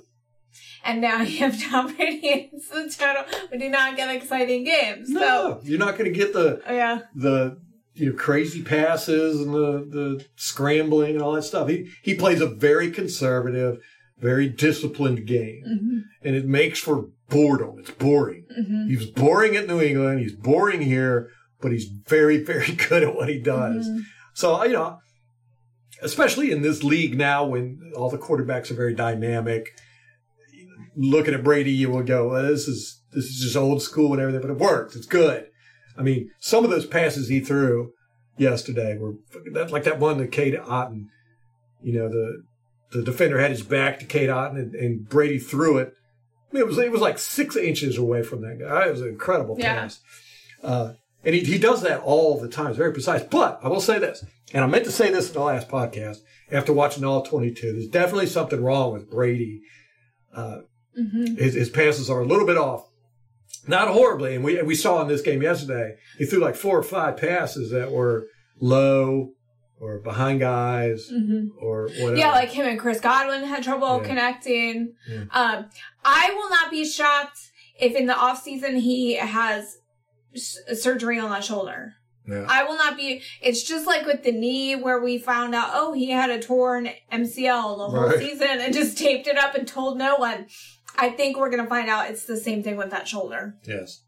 And now you have Tom Brady. It's the total. We do not get exciting games. So, no, you're not going to get the oh, yeah. the you know crazy passes and the the scrambling and all that stuff. He he plays a very conservative, very disciplined game, hmm and it makes for boredom. It's boring. hmm He was boring at New England. He's boring here, but he's very very good at what he does. Mhm. So you know, especially in this league now when all the quarterbacks are very dynamic. Looking at Brady, you will go, well, "This is this is just old school and everything," but it works. It's good. I mean, some of those passes he threw yesterday were that like that one to Cade Otton. You know, the the defender had his back to Cade Otton, and, and Brady threw it. I mean, it was it was like six inches away from that guy. It was an incredible Yeah. pass. Uh, and he, he does that all the time. It's very precise. But I will say this, and I meant to say this in the last podcast after watching all 22. There's definitely something wrong with Brady. Uh, Mhm. his, his passes are a little bit off. Not horribly. And we, we saw in this game yesterday, he threw like four or five passes that were low or behind guys Mhm. or whatever. Yeah, like him and Chris Godwin had trouble Yeah. connecting. Yeah. Um, I will not be shocked if in the off season he has s- surgery on that shoulder. Yeah. I will not be. It's just like with the knee where we found out, oh, he had a torn MCL the whole Right. season and just taped it up and told no one. I think we're gonna find out it's the same thing with that shoulder. Yes.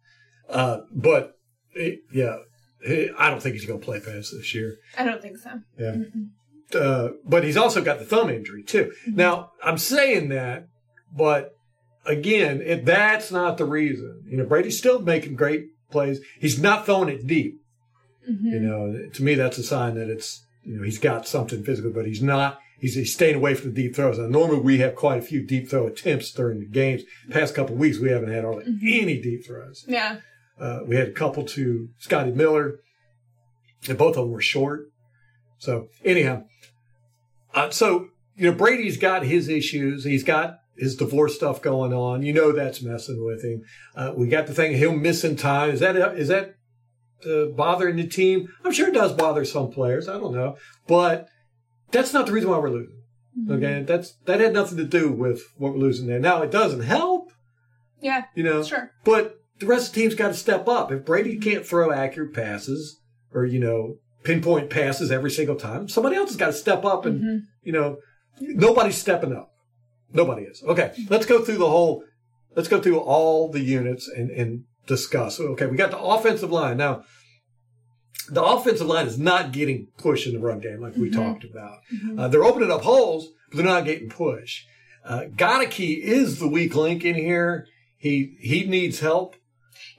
Uh, but, it, yeah, he- I don't think he's going to play past this year. I don't think so. Yeah. Uh, but he's also got the thumb injury too. Now I'm saying that, but again, it, that's not the reason. You know, Brady's still making great plays. He's not throwing it deep. Mm-hmm. You know, to me, that's a sign that it's you know he's got something physical, but he's not. He's, he's staying away from the deep throws. Now, normally we have quite a few deep throw attempts during the games. Past couple of weeks, we haven't had hardly any deep throws. Yeah. Uh, we had a couple to Scotty Miller, and both of them were short. So anyhow, uh, so you know Brady's got his issues. He's got his divorce stuff going on. You know that's messing with him. Uh, we got the thing of him missing time. Is that is that uh, bothering the team? I'm sure it does bother some players. I don't know, but that's not the reason why we're losing. Mm-hmm. Okay, that's that had nothing to do with what we're losing there. Now it doesn't help, Yeah, you know. sure. But the rest of the team's got to step up. If Brady can't throw accurate passes or you know pinpoint passes every single time, somebody else has got to step up. And mm-hmm. you know, nobody's stepping up. Nobody is. Okay, let's go through the whole. Let's go through all the units and and discuss. Okay, we got the offensive line now. The offensive line is not getting push in the run game like we talked about. Uh, they're opening up holes, but they're not getting push. Uh, Goedeke is the weak link in here. He he needs help.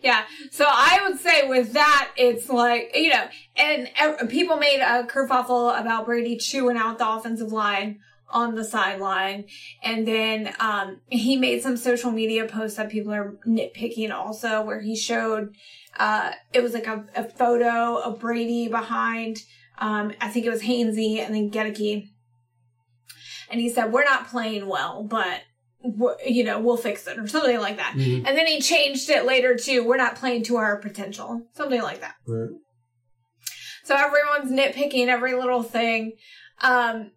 Yeah. So I would say with that, it's like, you know, and people made a kerfuffle about Brady chewing out the offensive line on the sideline. And then, um, he made some social media posts that people are nitpicking also where he showed, uh, it was like a, a photo of Brady behind, um, I think it was Hainsey and then Goedeke. And he said, we're not playing well, but you know, we'll fix it or something like that. Mhm. And then he changed it later to, we're not playing to our potential. Something like that. Right. So everyone's nitpicking every little thing. Um,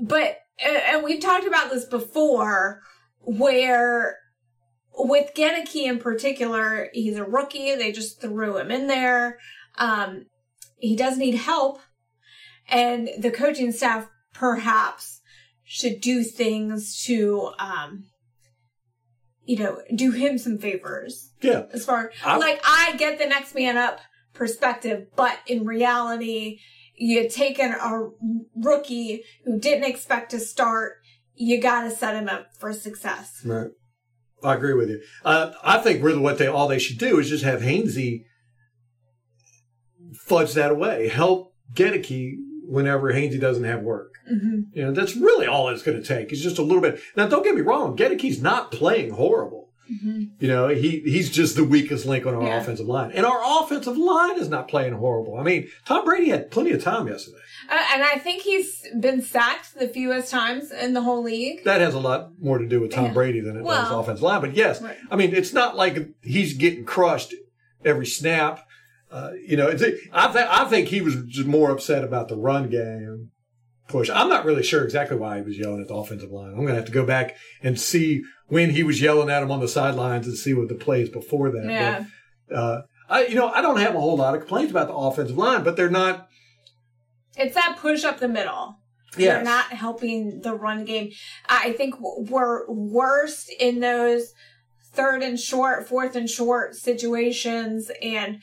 but, and we've talked about this before, where with Goedeke in particular, he's a rookie. They just threw him in there. Um, he does need help. And the coaching staff perhaps should do things to, um, you know, do him some favors Yeah. as far I- like I get the next man up perspective, but in reality, you taken a rookie who didn't expect to start, you got to set him up for success. Right. I agree with you. Uh, I think really what they all they should do is just have Hainsey fudge that away. Help Goedeke whenever Hainsey doesn't have work. hmm You know, that's really all it's going to take. Is just a little bit. Now, don't get me wrong. Goedeke's not playing horrible. Hmm You know, he he's just the weakest link on our Yeah. offensive line, and our offensive line is not playing horrible. I mean, Tom Brady had plenty of time yesterday. Uh, and I think he's been sacked the fewest times in the whole league. That has a lot more to do with Tom Yeah. Brady than it does offensive line. But yes, Right. I mean, it's not like he's getting crushed every snap. Uh, you know, it's, I, th- I think he was just more upset about the run game push. I'm not really sure exactly why he was yelling at the offensive line. I'm going to have to go back and see when he was yelling at him on the sidelines and see what the plays before that. Yeah. But, uh, I, you know, I don't have a whole lot of complaints about the offensive line, but they're not. It's that push up the middle. Yes. They're not helping the run game. I think we're worst in those third and short, fourth and short situations. And,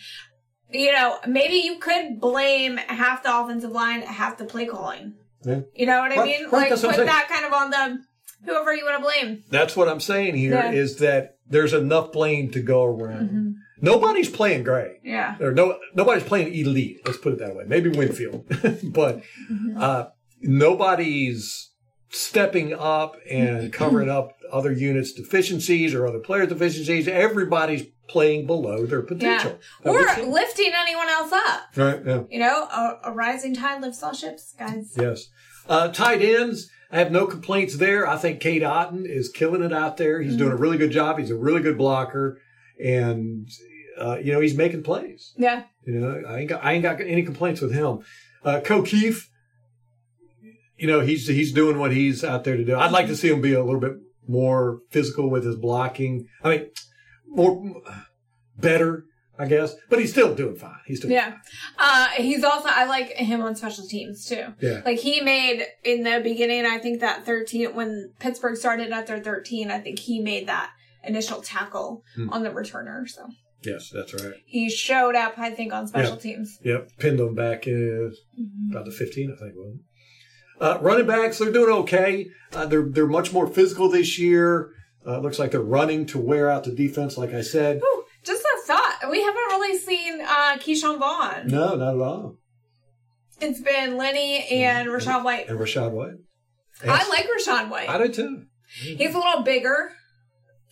you know, maybe you could blame half the offensive line, half the play calling. Yeah. You know what I mean? right, like put that kind of on the whoever you want to blame. That's what I'm saying here is Yeah. that there's enough blame to go around. Nobody's playing great. Yeah. or no nobody's playing elite. Let's put it that way. Maybe Winfield, but uh, nobody's stepping up and covering up other units' deficiencies or other players' deficiencies. Everybody's playing below their potential. That Or lifting anyone else up. right? Yeah. You know, a, a rising tide lifts all ships, guys. Yes. Uh, tight ends. I have no complaints there. I think Cade Otton is killing it out there. He's doing a really good job. He's a really good blocker, and uh, you know he's making plays. Yeah. You know, I ain't got I ain't got any complaints with him. Uh, Kieft, you know, he's he's doing what he's out there to do. I'd like to see him be a little bit more physical with his blocking. I mean, more better, I guess. But he's still doing fine. He's doing Yeah. Uh, he's also, I like him on special teams too. Yeah. Like he made in the beginning, I think that 13, when Pittsburgh started at their 13, I think he made that initial tackle Hmm. on the returner. So Yes, that's right. he showed up, I think, on special Yeah. teams. Yep, pinned them back in about the 15, I think. Wasn't? Uh, running backs, they're doing okay. Uh, they're they're much more physical this year. Uh, looks like they're running to wear out the defense, like I said. Ooh, just a thought. We haven't really seen uh, Ke'Shawn Vaughn. No, not at all. It's been Lenny and Rachaad White. And Rachaad White. I like Rachaad White. I do too. He's a little bigger.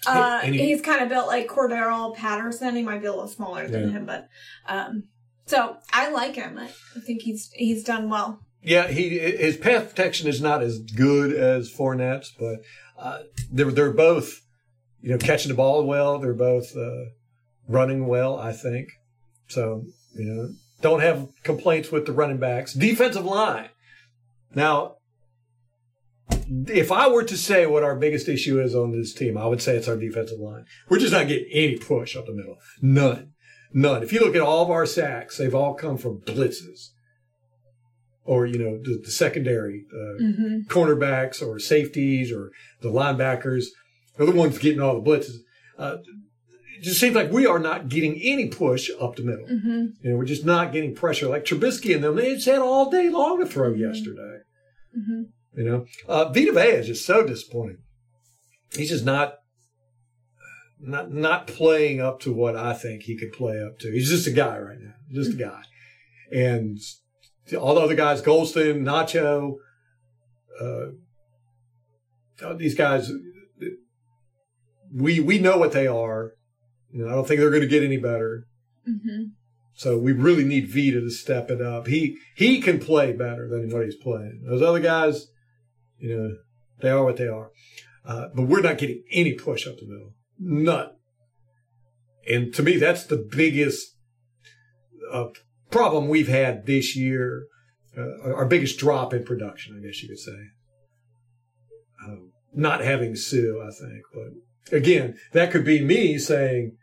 Uh, And he- he's kind of built like Cordarrelle Patterson. He might be a little smaller than Yeah. him, but um, so I like him. I, I think he's he's done well. Yeah, he his pass protection is not as good as Fournette's, but uh, they're they're both you know catching the ball well. They're both uh, running well, I think. So you know, don't have complaints with the running backs. Defensive line. Now, if I were to say what our biggest issue is on this team, I would say it's our defensive line. We're just not getting any push up the middle. None. None. If you look at all of our sacks, they've all come from blitzes or, you know, the, the secondary uh, Mm-hmm. cornerbacks or safeties or the linebackers. They're the ones getting all the blitzes. Uh, it just seems like we are not getting any push up the middle. Mm-hmm. You know, we're just not getting pressure. Like Trubisky and them, they just had all day long to throw yesterday. Mm-hmm. You know, uh, Vita Vea is just so disappointing. He's just not, not, not playing up to what I think he could play up to. He's just a guy right now, just a guy. And all the other guys, Gholston, Nacho, uh, these guys, we we know what they are. You know, I don't think they're going to get any better. Mm-hmm. So we really need Vita to step it up. He he can play better than what he's playing. Those other guys, you know, they are what they are. Uh, but we're not getting any push up the middle. None. And to me, that's the biggest uh, problem we've had this year. Uh, our biggest drop in production, I guess you could say. Um, not having Suh, I think. But again, that could be me saying,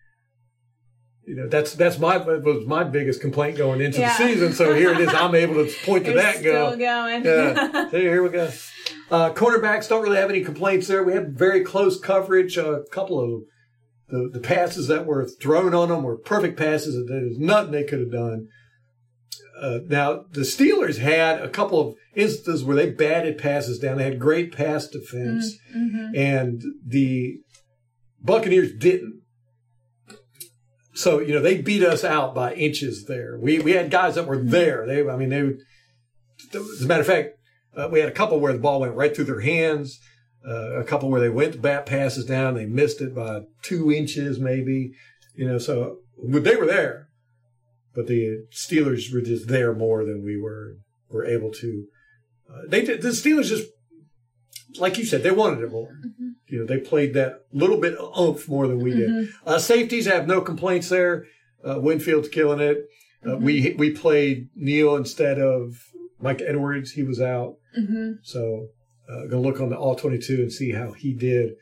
you know, that's that's my was my biggest complaint going into Yeah. the season. So here it is. I'm able to point to that and go. still going. Yeah. So here we go. Uh, cornerbacks don't really have any complaints there. We had very close coverage. A couple of the, the passes that were thrown on them were perfect passes. and There's nothing they could have done. Uh, now, the Steelers had a couple of instances where they batted passes down. They had great pass defense, mm-hmm. and the Buccaneers didn't. So, you know, they beat us out by inches there. We, we had guys that were there. They, I mean, they, as a matter of fact, uh, we had a couple where the ball went right through their hands. Uh, a couple where they went to bat passes down, they missed it by two inches, maybe. You know, so but they were there, but the Steelers were just there more than we were were able to. Uh, they did, the Steelers just, like you said, they wanted it more. You know, they played that little bit of oomph more than we did. Uh, safeties I have no complaints there. Uh, Winfield's killing it. Uh, We we played Neal instead of Mike Edwards. He was out. Mm-hmm. So uh, gonna look on the all twenty two and see how he did.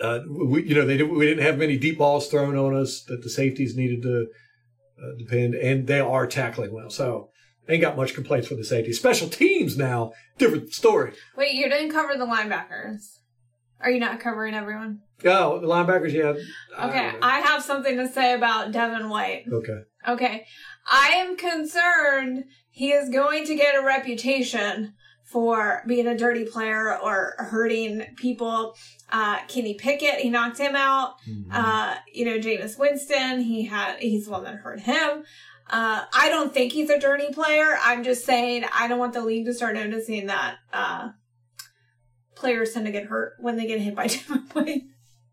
Uh, we, you know, they did, we didn't have many deep balls thrown on us that the safeties needed to uh, depend, and they are tackling well. So ain't got much complaints for the safety. Special teams now, different story. Wait, you didn't cover the linebackers. Are you not covering everyone? Oh, the linebackers, yeah. Okay, don't. I have something to say about Devin White. okay. Okay. I am concerned he is going to get a reputation for being a dirty player or hurting people. Uh, Kenny Pickett, he knocked him out. Mm-hmm. Uh, you know, Jameis Winston, he had, he's the one that hurt him. Uh, I don't think he's a dirty player. I'm just saying I don't want the league to start noticing that, uh, players tend to get hurt when they get hit by Devin White.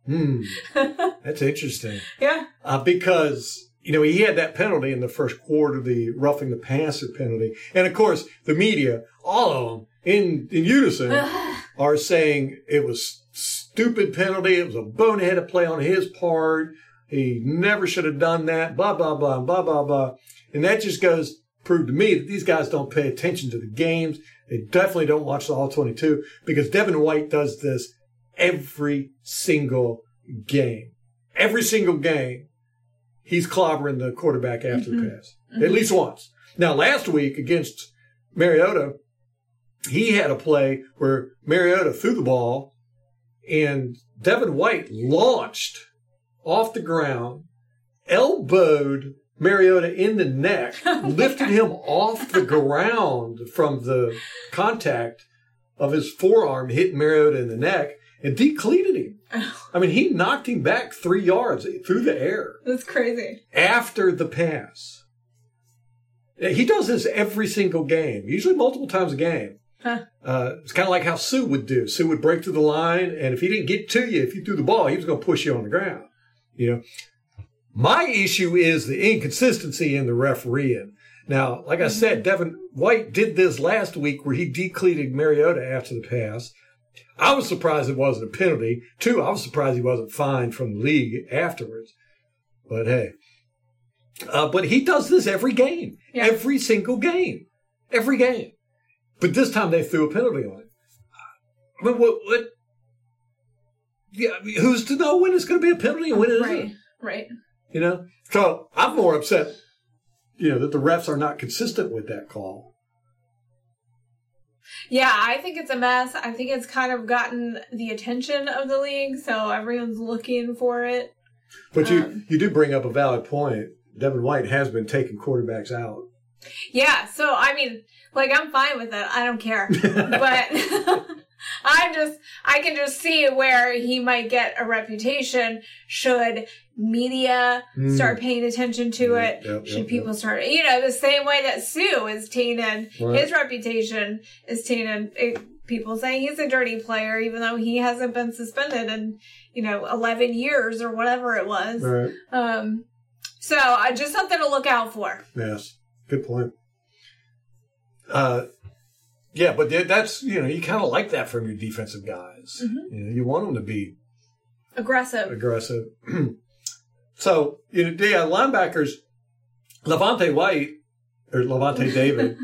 Hmm. That's interesting. yeah. uh, because you know he had that penalty in the first quarter, the roughing the passer penalty, and of course the media, all of them in in unison, are saying it was stupid penalty. It was a boneheaded play on his part. He never should have done that. Blah blah blah blah blah blah, and that just goes prove to me that these guys don't pay attention to the games. They definitely don't watch the all twenty two because Devin White does this every single game. Every single game, he's clobbering the quarterback after the mm-hmm. pass. At least once. Now, last week against Mariota, he had a play where Mariota threw the ball and Devin White launched off the ground, elbowed Mariota in the neck, lifted him off the ground from the contact of his forearm hitting Mariota in the neck and decleated him. Oh. I mean, he knocked him back three yards through the air That's crazy. after the pass. He does this every single game, usually multiple times a game. Huh. Uh, it's kind of like how Suh would do. Suh would break through the line, and if he didn't get to you, if you threw the ball, he was going to push you on the ground. You know, my issue is the inconsistency in the refereeing. Now, like I said, Devin White did this last week where he decleated Mariota after the pass. I was surprised it wasn't a penalty. Two, I was surprised he wasn't fined from the league afterwards. But hey, uh, but he does this every game, Yeah. every single game, every game. But this time they threw a penalty on it. But what, what? Yeah, I mean, who's to know when it's going to be a penalty and when it Right. isn't? Right. You know, so I'm more upset. You know that the refs are not consistent with that call. Yeah, I think it's a mess. I think it's kind of gotten the attention of the league, so everyone's looking for it. But you Um, you do bring up a valid point. Devin White has been taking quarterbacks out. Yeah, so I mean, like I'm fine with it. I don't care. but I just I can just see where he might get a reputation should media Mm. start paying attention to Yep, it. yep, should yep, people start you know, the same way that Suh is tainted, Right. his reputation is tainted. It, people saying he's a dirty player even though he hasn't been suspended in, you know, 11 years or whatever it was. Right. Um so uh, just something to look out for. Yes. Good point. Uh, yeah, but that's you know you kind of like that from your defensive guys. Mhm. You know, you want them to be Aggressive. aggressive. so you know, the uh, linebackers, Lavonte White or Lavonte David,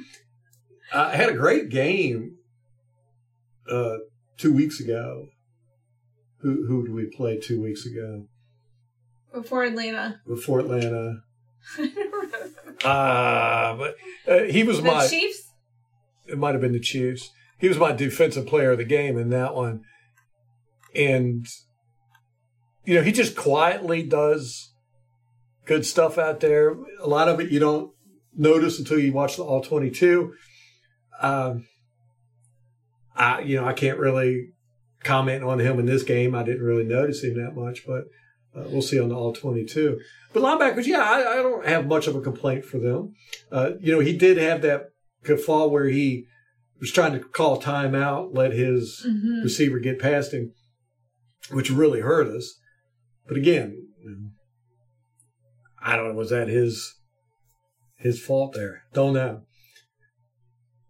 uh, had a great game uh, two weeks ago. Who who did we play two weeks ago Before Atlanta. before Atlanta? Uh, but uh, he was the my. Chiefs? It might have been the Chiefs. He was my defensive player of the game in that one. And, you know, he just quietly does good stuff out there. A lot of it you don't notice until you watch the All 22. Um, I, you know, I can't really comment on him in this game. I didn't really notice him that much, but uh, we'll see on the All 22. But linebackers, yeah, I, I don't have much of a complaint for them. Uh, you know, he did have that guffaw where he was trying to call timeout, let his Mhm. receiver get past him, which really hurt us. But again, I don't know, was that his his fault there? Don't know.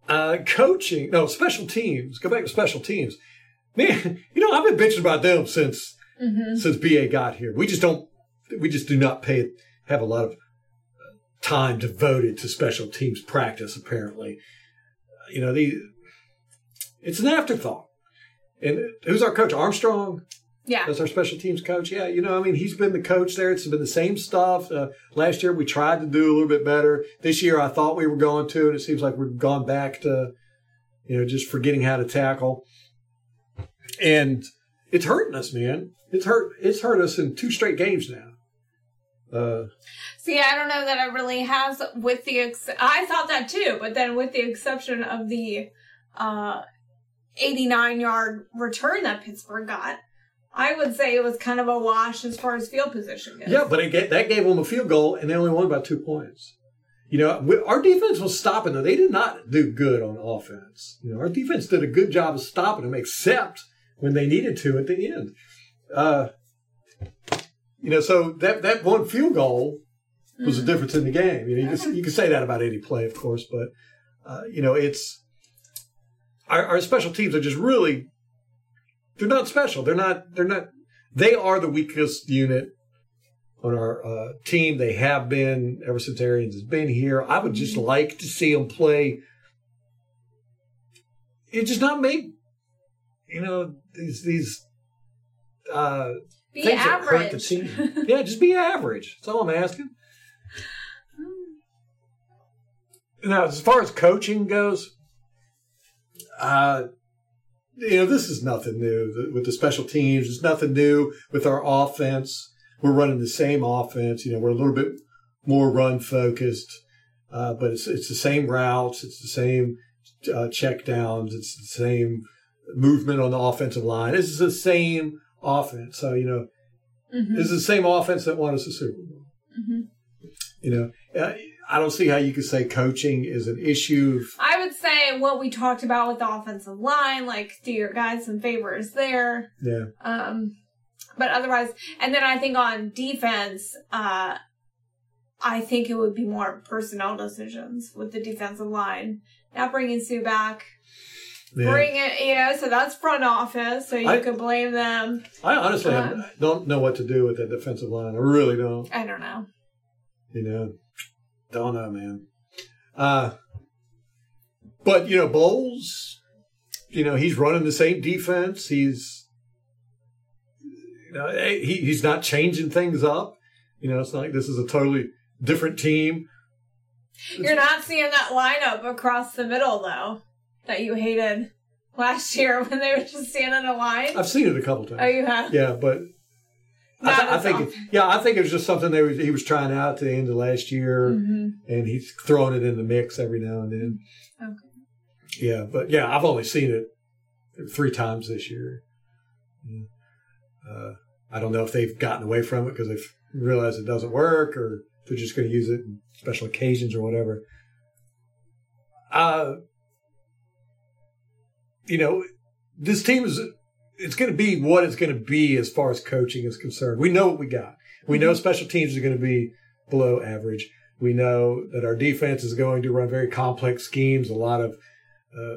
Uh, coaching, no, special teams. Go back to special teams. Man, you know, I've been bitching about them since Mhm. since BA got here. We just don't, we just do not pay, have a lot of time devoted to special teams practice, apparently. You know, the, it's an afterthought. And who's our coach? Armstrong? Yeah. That's our special teams coach. Yeah, you know, I mean, he's been the coach there. It's been the same stuff. Uh, last year we tried to do a little bit better. This year I thought we were going to, and it seems like we've gone back to, you know, just forgetting how to tackle. And it's hurting us, man. It's hurt. It's hurt us in two straight games now. Uh, See, I don't know that it really has, with the, ex- I thought that too, but then with the exception of the, uh, 89 yard return that Pittsburgh got, I would say it was kind of a wash as far as field position goes. yeah, but it that gave them a field goal, and they only won by two points. You know, we, our defense was stopping them. They did not do good on offense. You know, our defense did a good job of stopping them, except when they needed to at the end. Uh, you know, so that that one field goal was the difference in the game. You know, you can, you can say that about any play, of course, but uh, you know, it's our, our special teams are just really they're not special. They're not. They're not. They are the weakest unit on our uh, team. They have been ever since Arians has been here. I would just like to see them play. It just not make you know these these uh, Be things that hurt the average. team. yeah, just be average. That's all I'm asking. Now, as far as coaching goes, uh, you know, this is nothing new with the special teams. It's nothing new with our offense. We're running the same offense. You know, we're a little bit more run focused, uh, but it's it's the same routes. It's the same uh, check downs. It's the same movement on the offensive line. This is the same offense. So you know, Mhm. this is the same offense that won us the Super Bowl. Mhm. You know, I don't see how you could say coaching is an issue. I would say what we talked about with the offensive line, like do your guys some favors there. Yeah. Um, but otherwise, and then I think on defense, uh, I think it would be more personnel decisions with the defensive line. Not bringing Suh back, Yeah. bring it, you know, so that's front office, so you I- could blame them. I honestly Um, don't know what to do with that defensive line. I really don't. I don't know. You know, don't know, man. Uh, but you know, Bowles, you know, he's running the same defense. He's, you know, he, he's not changing things up. You know, it's not like this is a totally different team. You're not seeing that lineup across the middle though that you hated last year when they were just standing in a line. I've seen it a couple times. Oh, you have? Yeah, but I, th- I think, it, yeah, I think it was just something they was, he was trying out to the end of last year, Mm-hmm. and he's throwing it in the mix every now and then. Okay. Yeah, but yeah, I've only seen it three times this year. Uh, I don't know if they've gotten away from it because they've realized it doesn't work, or they're just going to use it in special occasions or whatever. Uh, you know, this team is it's going to be what it's going to be as far as coaching is concerned. We know what we got. We know special teams are going to be below average. We know that our defense is going to run very complex schemes, a lot of uh,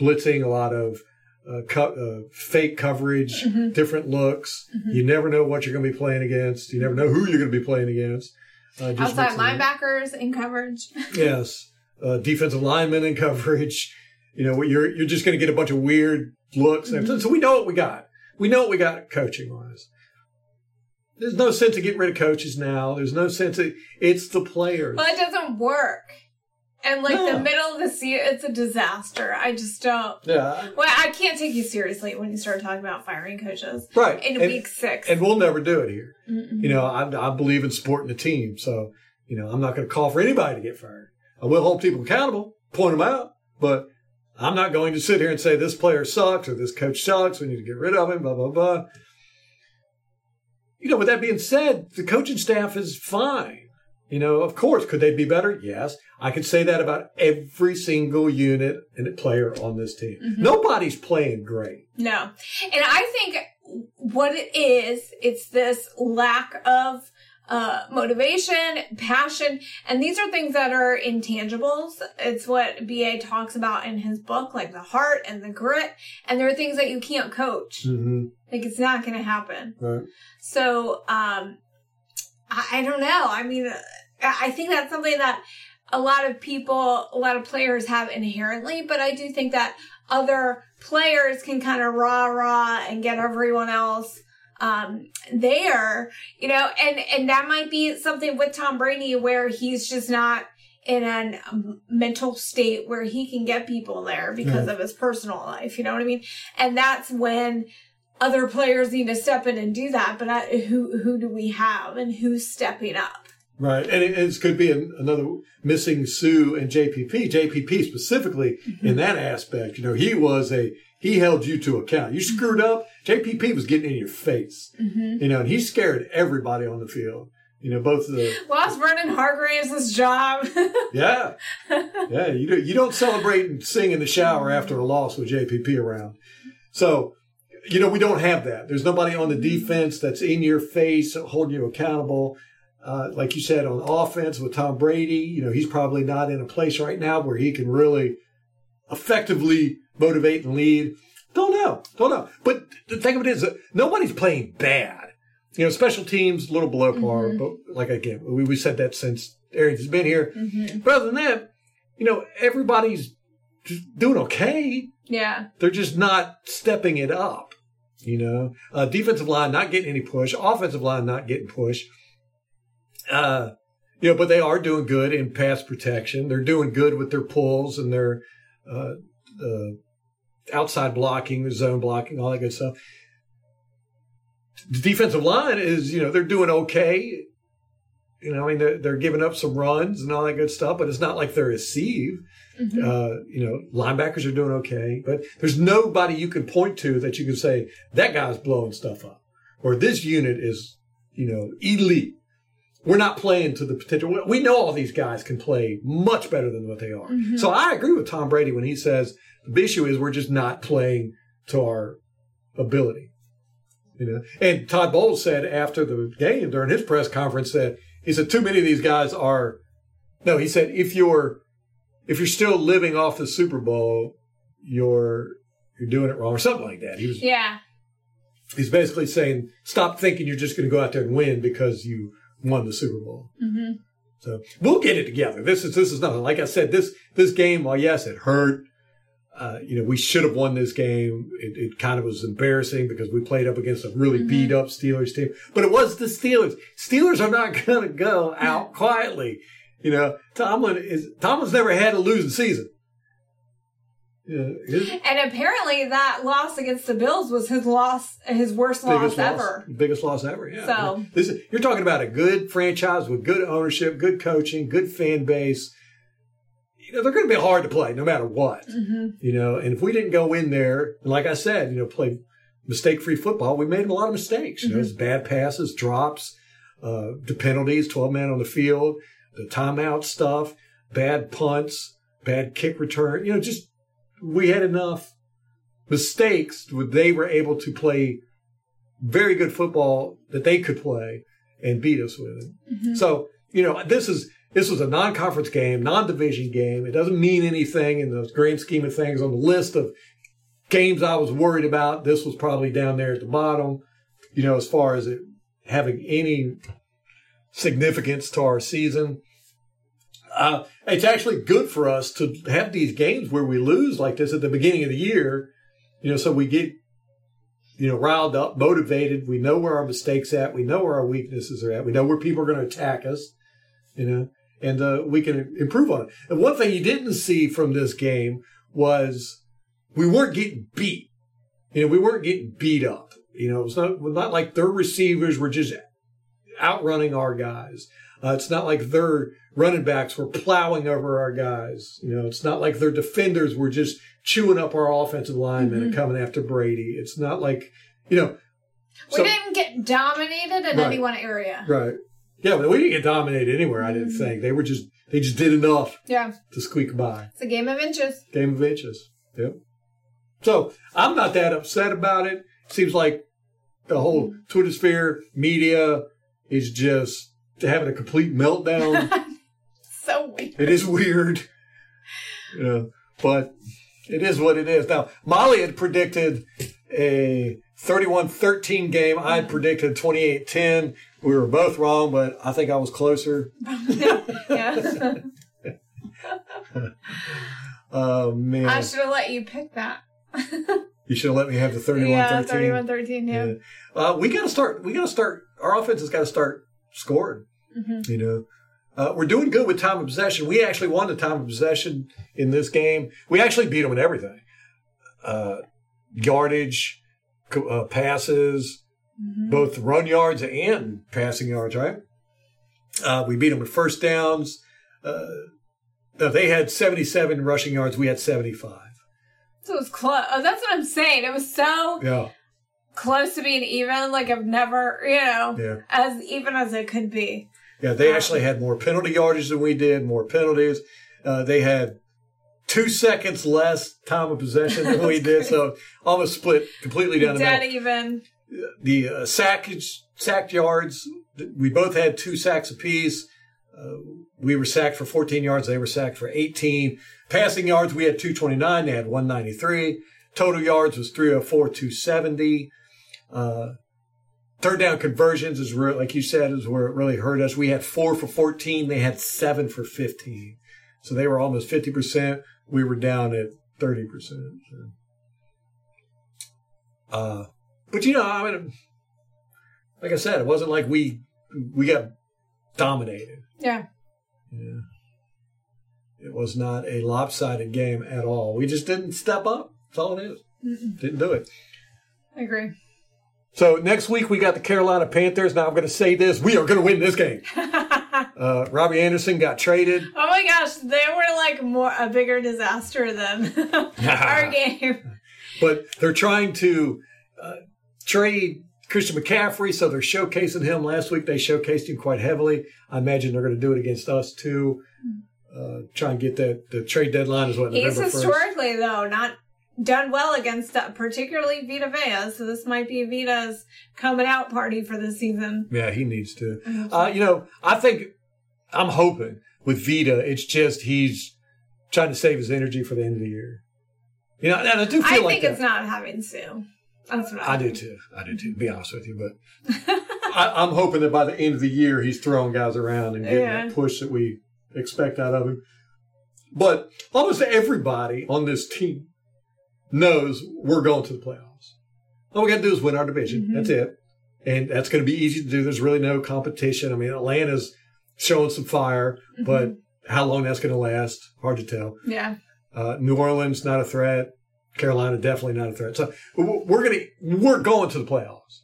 blitzing, a lot of uh, co- uh, fake coverage, different looks. You never know what you're going to be playing against. You never know who you're going to be playing against. Uh, just Outside linebackers in coverage. Yes, uh, defensive linemen in coverage. You know, you're you're just going to get a bunch of weird looks. and everything. So we know what we got. We know what we got coaching wise. There's no sense of getting rid of coaches now. There's no sense of it's the players. Well, it doesn't work. And like No. the middle of the season, it's a disaster. I just don't. yeah, Well, I can't take you seriously when you start talking about firing coaches right. in and, week six. and we'll never do it here. Mm-mm. You know, I, I believe in supporting the team, so you know I'm not going to call for anybody to get fired. I will hold people accountable, point them out, but I'm not going to sit here and say this player sucks or this coach sucks. We need to get rid of him. Blah blah blah. You know, with that being said, the coaching staff is fine. You know, of course, could they be better? Yes, I could say that about every single unit and player on this team. Mm-hmm. Nobody's playing great. No. And I think what it is, it's this lack of uh, motivation, passion, and these are things that are intangibles. It's what BA talks about in his book, like the heart and the grit, and there are things that you can't coach. Mm-hmm. Like it's not going to happen. Right. So, um, I, I don't know. I mean, I I think that's something that a lot of people, a lot of players have inherently, but I do think that other players can kind of rah rah and get everyone else um there you know and and that might be something with tom brady where he's just not in a mental state where he can get people there because Yeah. of his personal life you know what i mean and that's when other players need to step in and do that but I, who who do we have and who's stepping up Right, and it, it could be an, another missing Suh and JPP. JPP specifically in that aspect, you know, he was a he held you to account. You screwed up, JPP was getting in your face, mm-hmm. you know, and he scared everybody on the field. You know, both the lost Vernon Hargreaves' job. yeah, yeah. You don't you don't celebrate and sing in the shower mm-hmm. after a loss with JPP around. So, you know, we don't have that. There's nobody on the mm-hmm. defense that's in your face holding you accountable. Uh, like you said, on offense with Tom Brady, you know, he's probably not in a place right now where he can really effectively motivate and lead. Don't know. Don't know. But the thing of it is that nobody's playing bad. You know, special teams, a little below par, but like again, we, we said that since Arians has been here. But other than that, you know, everybody's just doing okay. yeah. They're just not stepping it up. You know, uh, defensive line not getting any push, offensive line not getting push. Uh, you know, but they are doing good in pass protection. They're doing good with their pulls and their uh, uh, outside blocking, zone blocking, all that good stuff. The defensive line is, you know, they're doing okay. You know, I mean, they're, they're giving up some runs and all that good stuff, but it's not like they're a sieve. Uh, you know, linebackers are doing okay, but there's nobody you can point to that you can say that guy's blowing stuff up or this unit is, you know, elite. We're not playing to the potential. We know all these guys can play much better than what they are. Mm-hmm. So I agree with Tom Brady when he says the issue is we're just not playing to our ability. You know, and Todd Bowles said after the game during his press conference that he said too many of these guys are. No, he said if you're if you're still living off the Super Bowl, you're you're doing it wrong or something like that. He was Yeah. he's basically saying stop thinking you're just going to go out there and win because you won the Super Bowl. hmm So we'll get it together. This is this is nothing. Like I said, this this game, while yes, it hurt. Uh, you know, we should have won this game. It, it, kind of was embarrassing because we played up against a really mm-hmm. beat up Steelers team, but it was the Steelers. Steelers are not going to go out quietly. You know, Tomlin is, Tomlin's never had a losing season. Yeah, and apparently that loss against the Bills was his loss, his worst loss, loss ever. Biggest loss ever. Yeah. So this is, you're talking about a good franchise with good ownership, good coaching, good fan base. You know they're going to be hard to play no matter what. Mm-hmm. You know, and if we didn't go in there, and like I said, you know, play mistake-free football, we made a lot of mistakes. You mm-hmm. know, bad passes, drops, uh, the penalties, twelve men on the field, the timeout stuff, bad punts, bad kick return. You know, just we had enough mistakes where they were able to play very good football that they could play and beat us with it. Mm-hmm. So, you know, this is this was a non-conference game, non-division game. It doesn't mean anything in the grand scheme of things on the list of games I was worried about. This was probably down there at the bottom, you know, as far as it having any significance to our season. Uh, it's actually good for us to have these games where we lose like this at the beginning of the year, you know, so we get, you know, riled up, motivated. We know where our mistakes at. We know where our weaknesses are at. We know where people are going to attack us, you know, and uh, we can improve on it. And one thing you didn't see from this game was we weren't getting beat. You know, we weren't getting beat up. You know, it's not not like their receivers were just outrunning our guys. Uh, it's not like their running backs were plowing over our guys. You know, it's not like their defenders were just chewing up our offensive linemen mm-hmm. and coming after Brady. It's not like, you know. We so, didn't get dominated in right, any one area. Right. Yeah, but we didn't get dominated anywhere, I didn't mm-hmm. think. They were just, they just did enough yeah. to squeak by. It's a game of inches. Game of inches. Yep. So I'm not that upset about it. Seems like the whole Twitter sphere media is just having a complete meltdown. so weird. It is weird. Yeah, but it is what it is. Now, Molly had predicted a 31-13 game. I had predicted 28-10. We were both wrong, but I think I was closer. yeah. oh man. I should have let you pick that. you should have let me have the 31-13. Yeah, 31-13, yeah. yeah. Uh, we got to start we got to start our offense has got to start scoring. Mm-hmm. You know, uh, we're doing good with time of possession. We actually won the time of possession in this game. We actually beat them in everything: uh, yardage, uh, passes, mm-hmm. both run yards and passing yards. Right? Uh, we beat them with first downs. Uh, they had 77 rushing yards. We had 75. So it was close. Oh, that's what I'm saying. It was so yeah close to being even. Like I've never, you know, yeah. as even as it could be. Yeah, they actually had more penalty yardage than we did, more penalties. Uh, they had two seconds less time of possession than we did, so almost split completely down the middle. Dead even. The uh, sackage, sacked yards, we both had two sacks apiece. Uh, we were sacked for 14 yards. They were sacked for 18. Passing yards, we had 229. They had 193. Total yards was 304, 270. Uh, Third down conversions is where, like you said, is where it really hurt us. We had four for 14. They had seven for 15. So they were almost 50%. We were down at 30%. So. Uh, but you know, I mean, like I said, it wasn't like we, we got dominated. Yeah. Yeah. It was not a lopsided game at all. We just didn't step up. That's all it is. Mm-mm. Didn't do it. I agree. So next week we got the Carolina Panthers. Now I'm going to say this: we are going to win this game. uh, Robbie Anderson got traded. Oh my gosh, they were like more a bigger disaster than our game. But they're trying to uh, trade Christian McCaffrey, so they're showcasing him. Last week they showcased him quite heavily. I imagine they're going to do it against us too. Uh, try and get that the trade deadline is what He's historically 1st. though not done well against uh, particularly Vita Vea. So this might be Vita's coming out party for the season. Yeah, he needs to. Uh, you know, I think I'm hoping with Vita, it's just he's trying to save his energy for the end of the year. You know, and I do feel I like think it's not having Suh. That's what I, I do too. I do too. To be honest with you, but I, am hoping that by the end of the year, he's throwing guys around and getting yeah. that push that we expect out of him. But almost everybody on this team knows we're going to the playoffs. All we got to do is win our division. That's it. And that's going to be easy to do. There's really no competition. I mean, Atlanta's showing some fire, but how long that's going to last, hard to tell. Yeah. Uh, New Orleans, not a threat. Carolina, definitely not a threat. So we're going to, we're going to the playoffs.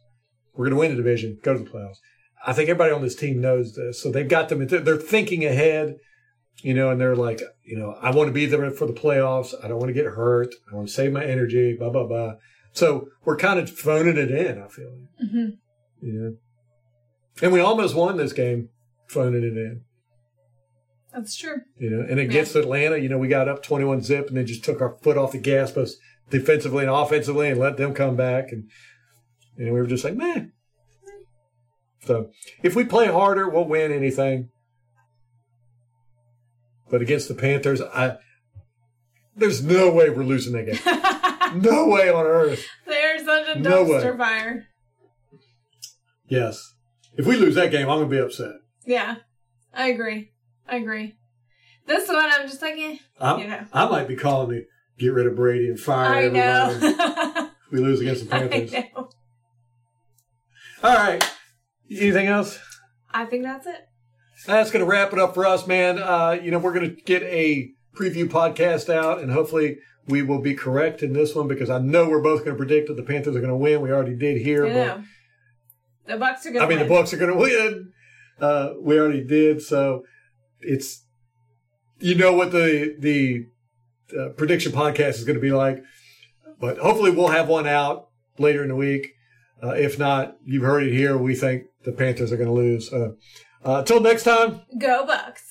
We're going to win the division, go to the playoffs. I think everybody on this team knows this. So they've got them, they're thinking ahead, you know, and they're like, you know, I want to be there for the playoffs. I don't want to get hurt. I want to save my energy, blah, blah, blah. So we're kind of phoning it in, I feel. hmm You know, and we almost won this game phoning it in. That's true. You know, and against Atlanta, you know, we got up 21 zip and then just took our foot off the gas, both defensively and offensively, and let them come back. And, and we were just like, man. So if we play harder, we'll win anything. But against the Panthers, I there's no way we're losing that game. no way on earth. They're such a No dumpster fire. Yes. If we lose that game, I'm gonna be upset. Yeah. I agree. I agree. This one, I'm just like, eh. You know. I might be calling to get rid of Brady and fire I everybody. we lose against the I Panthers. know. All right. Anything else? I think that's it. That's going to wrap it up for us, man. Uh, you know, we're going to get a preview podcast out, and hopefully we will be correct in this one because I know we're both going to predict that the Panthers are going to win. We already did here, I but. The Bucs are gonna I mean, win. the Bucs are going to win. Uh, we already did, so it's you know what the the uh, prediction podcast is going to be like. But hopefully, we'll have one out later in the week. Uh, if not, you've heard it here. We think the Panthers are going to lose. Uh, until next time. Go Bucs.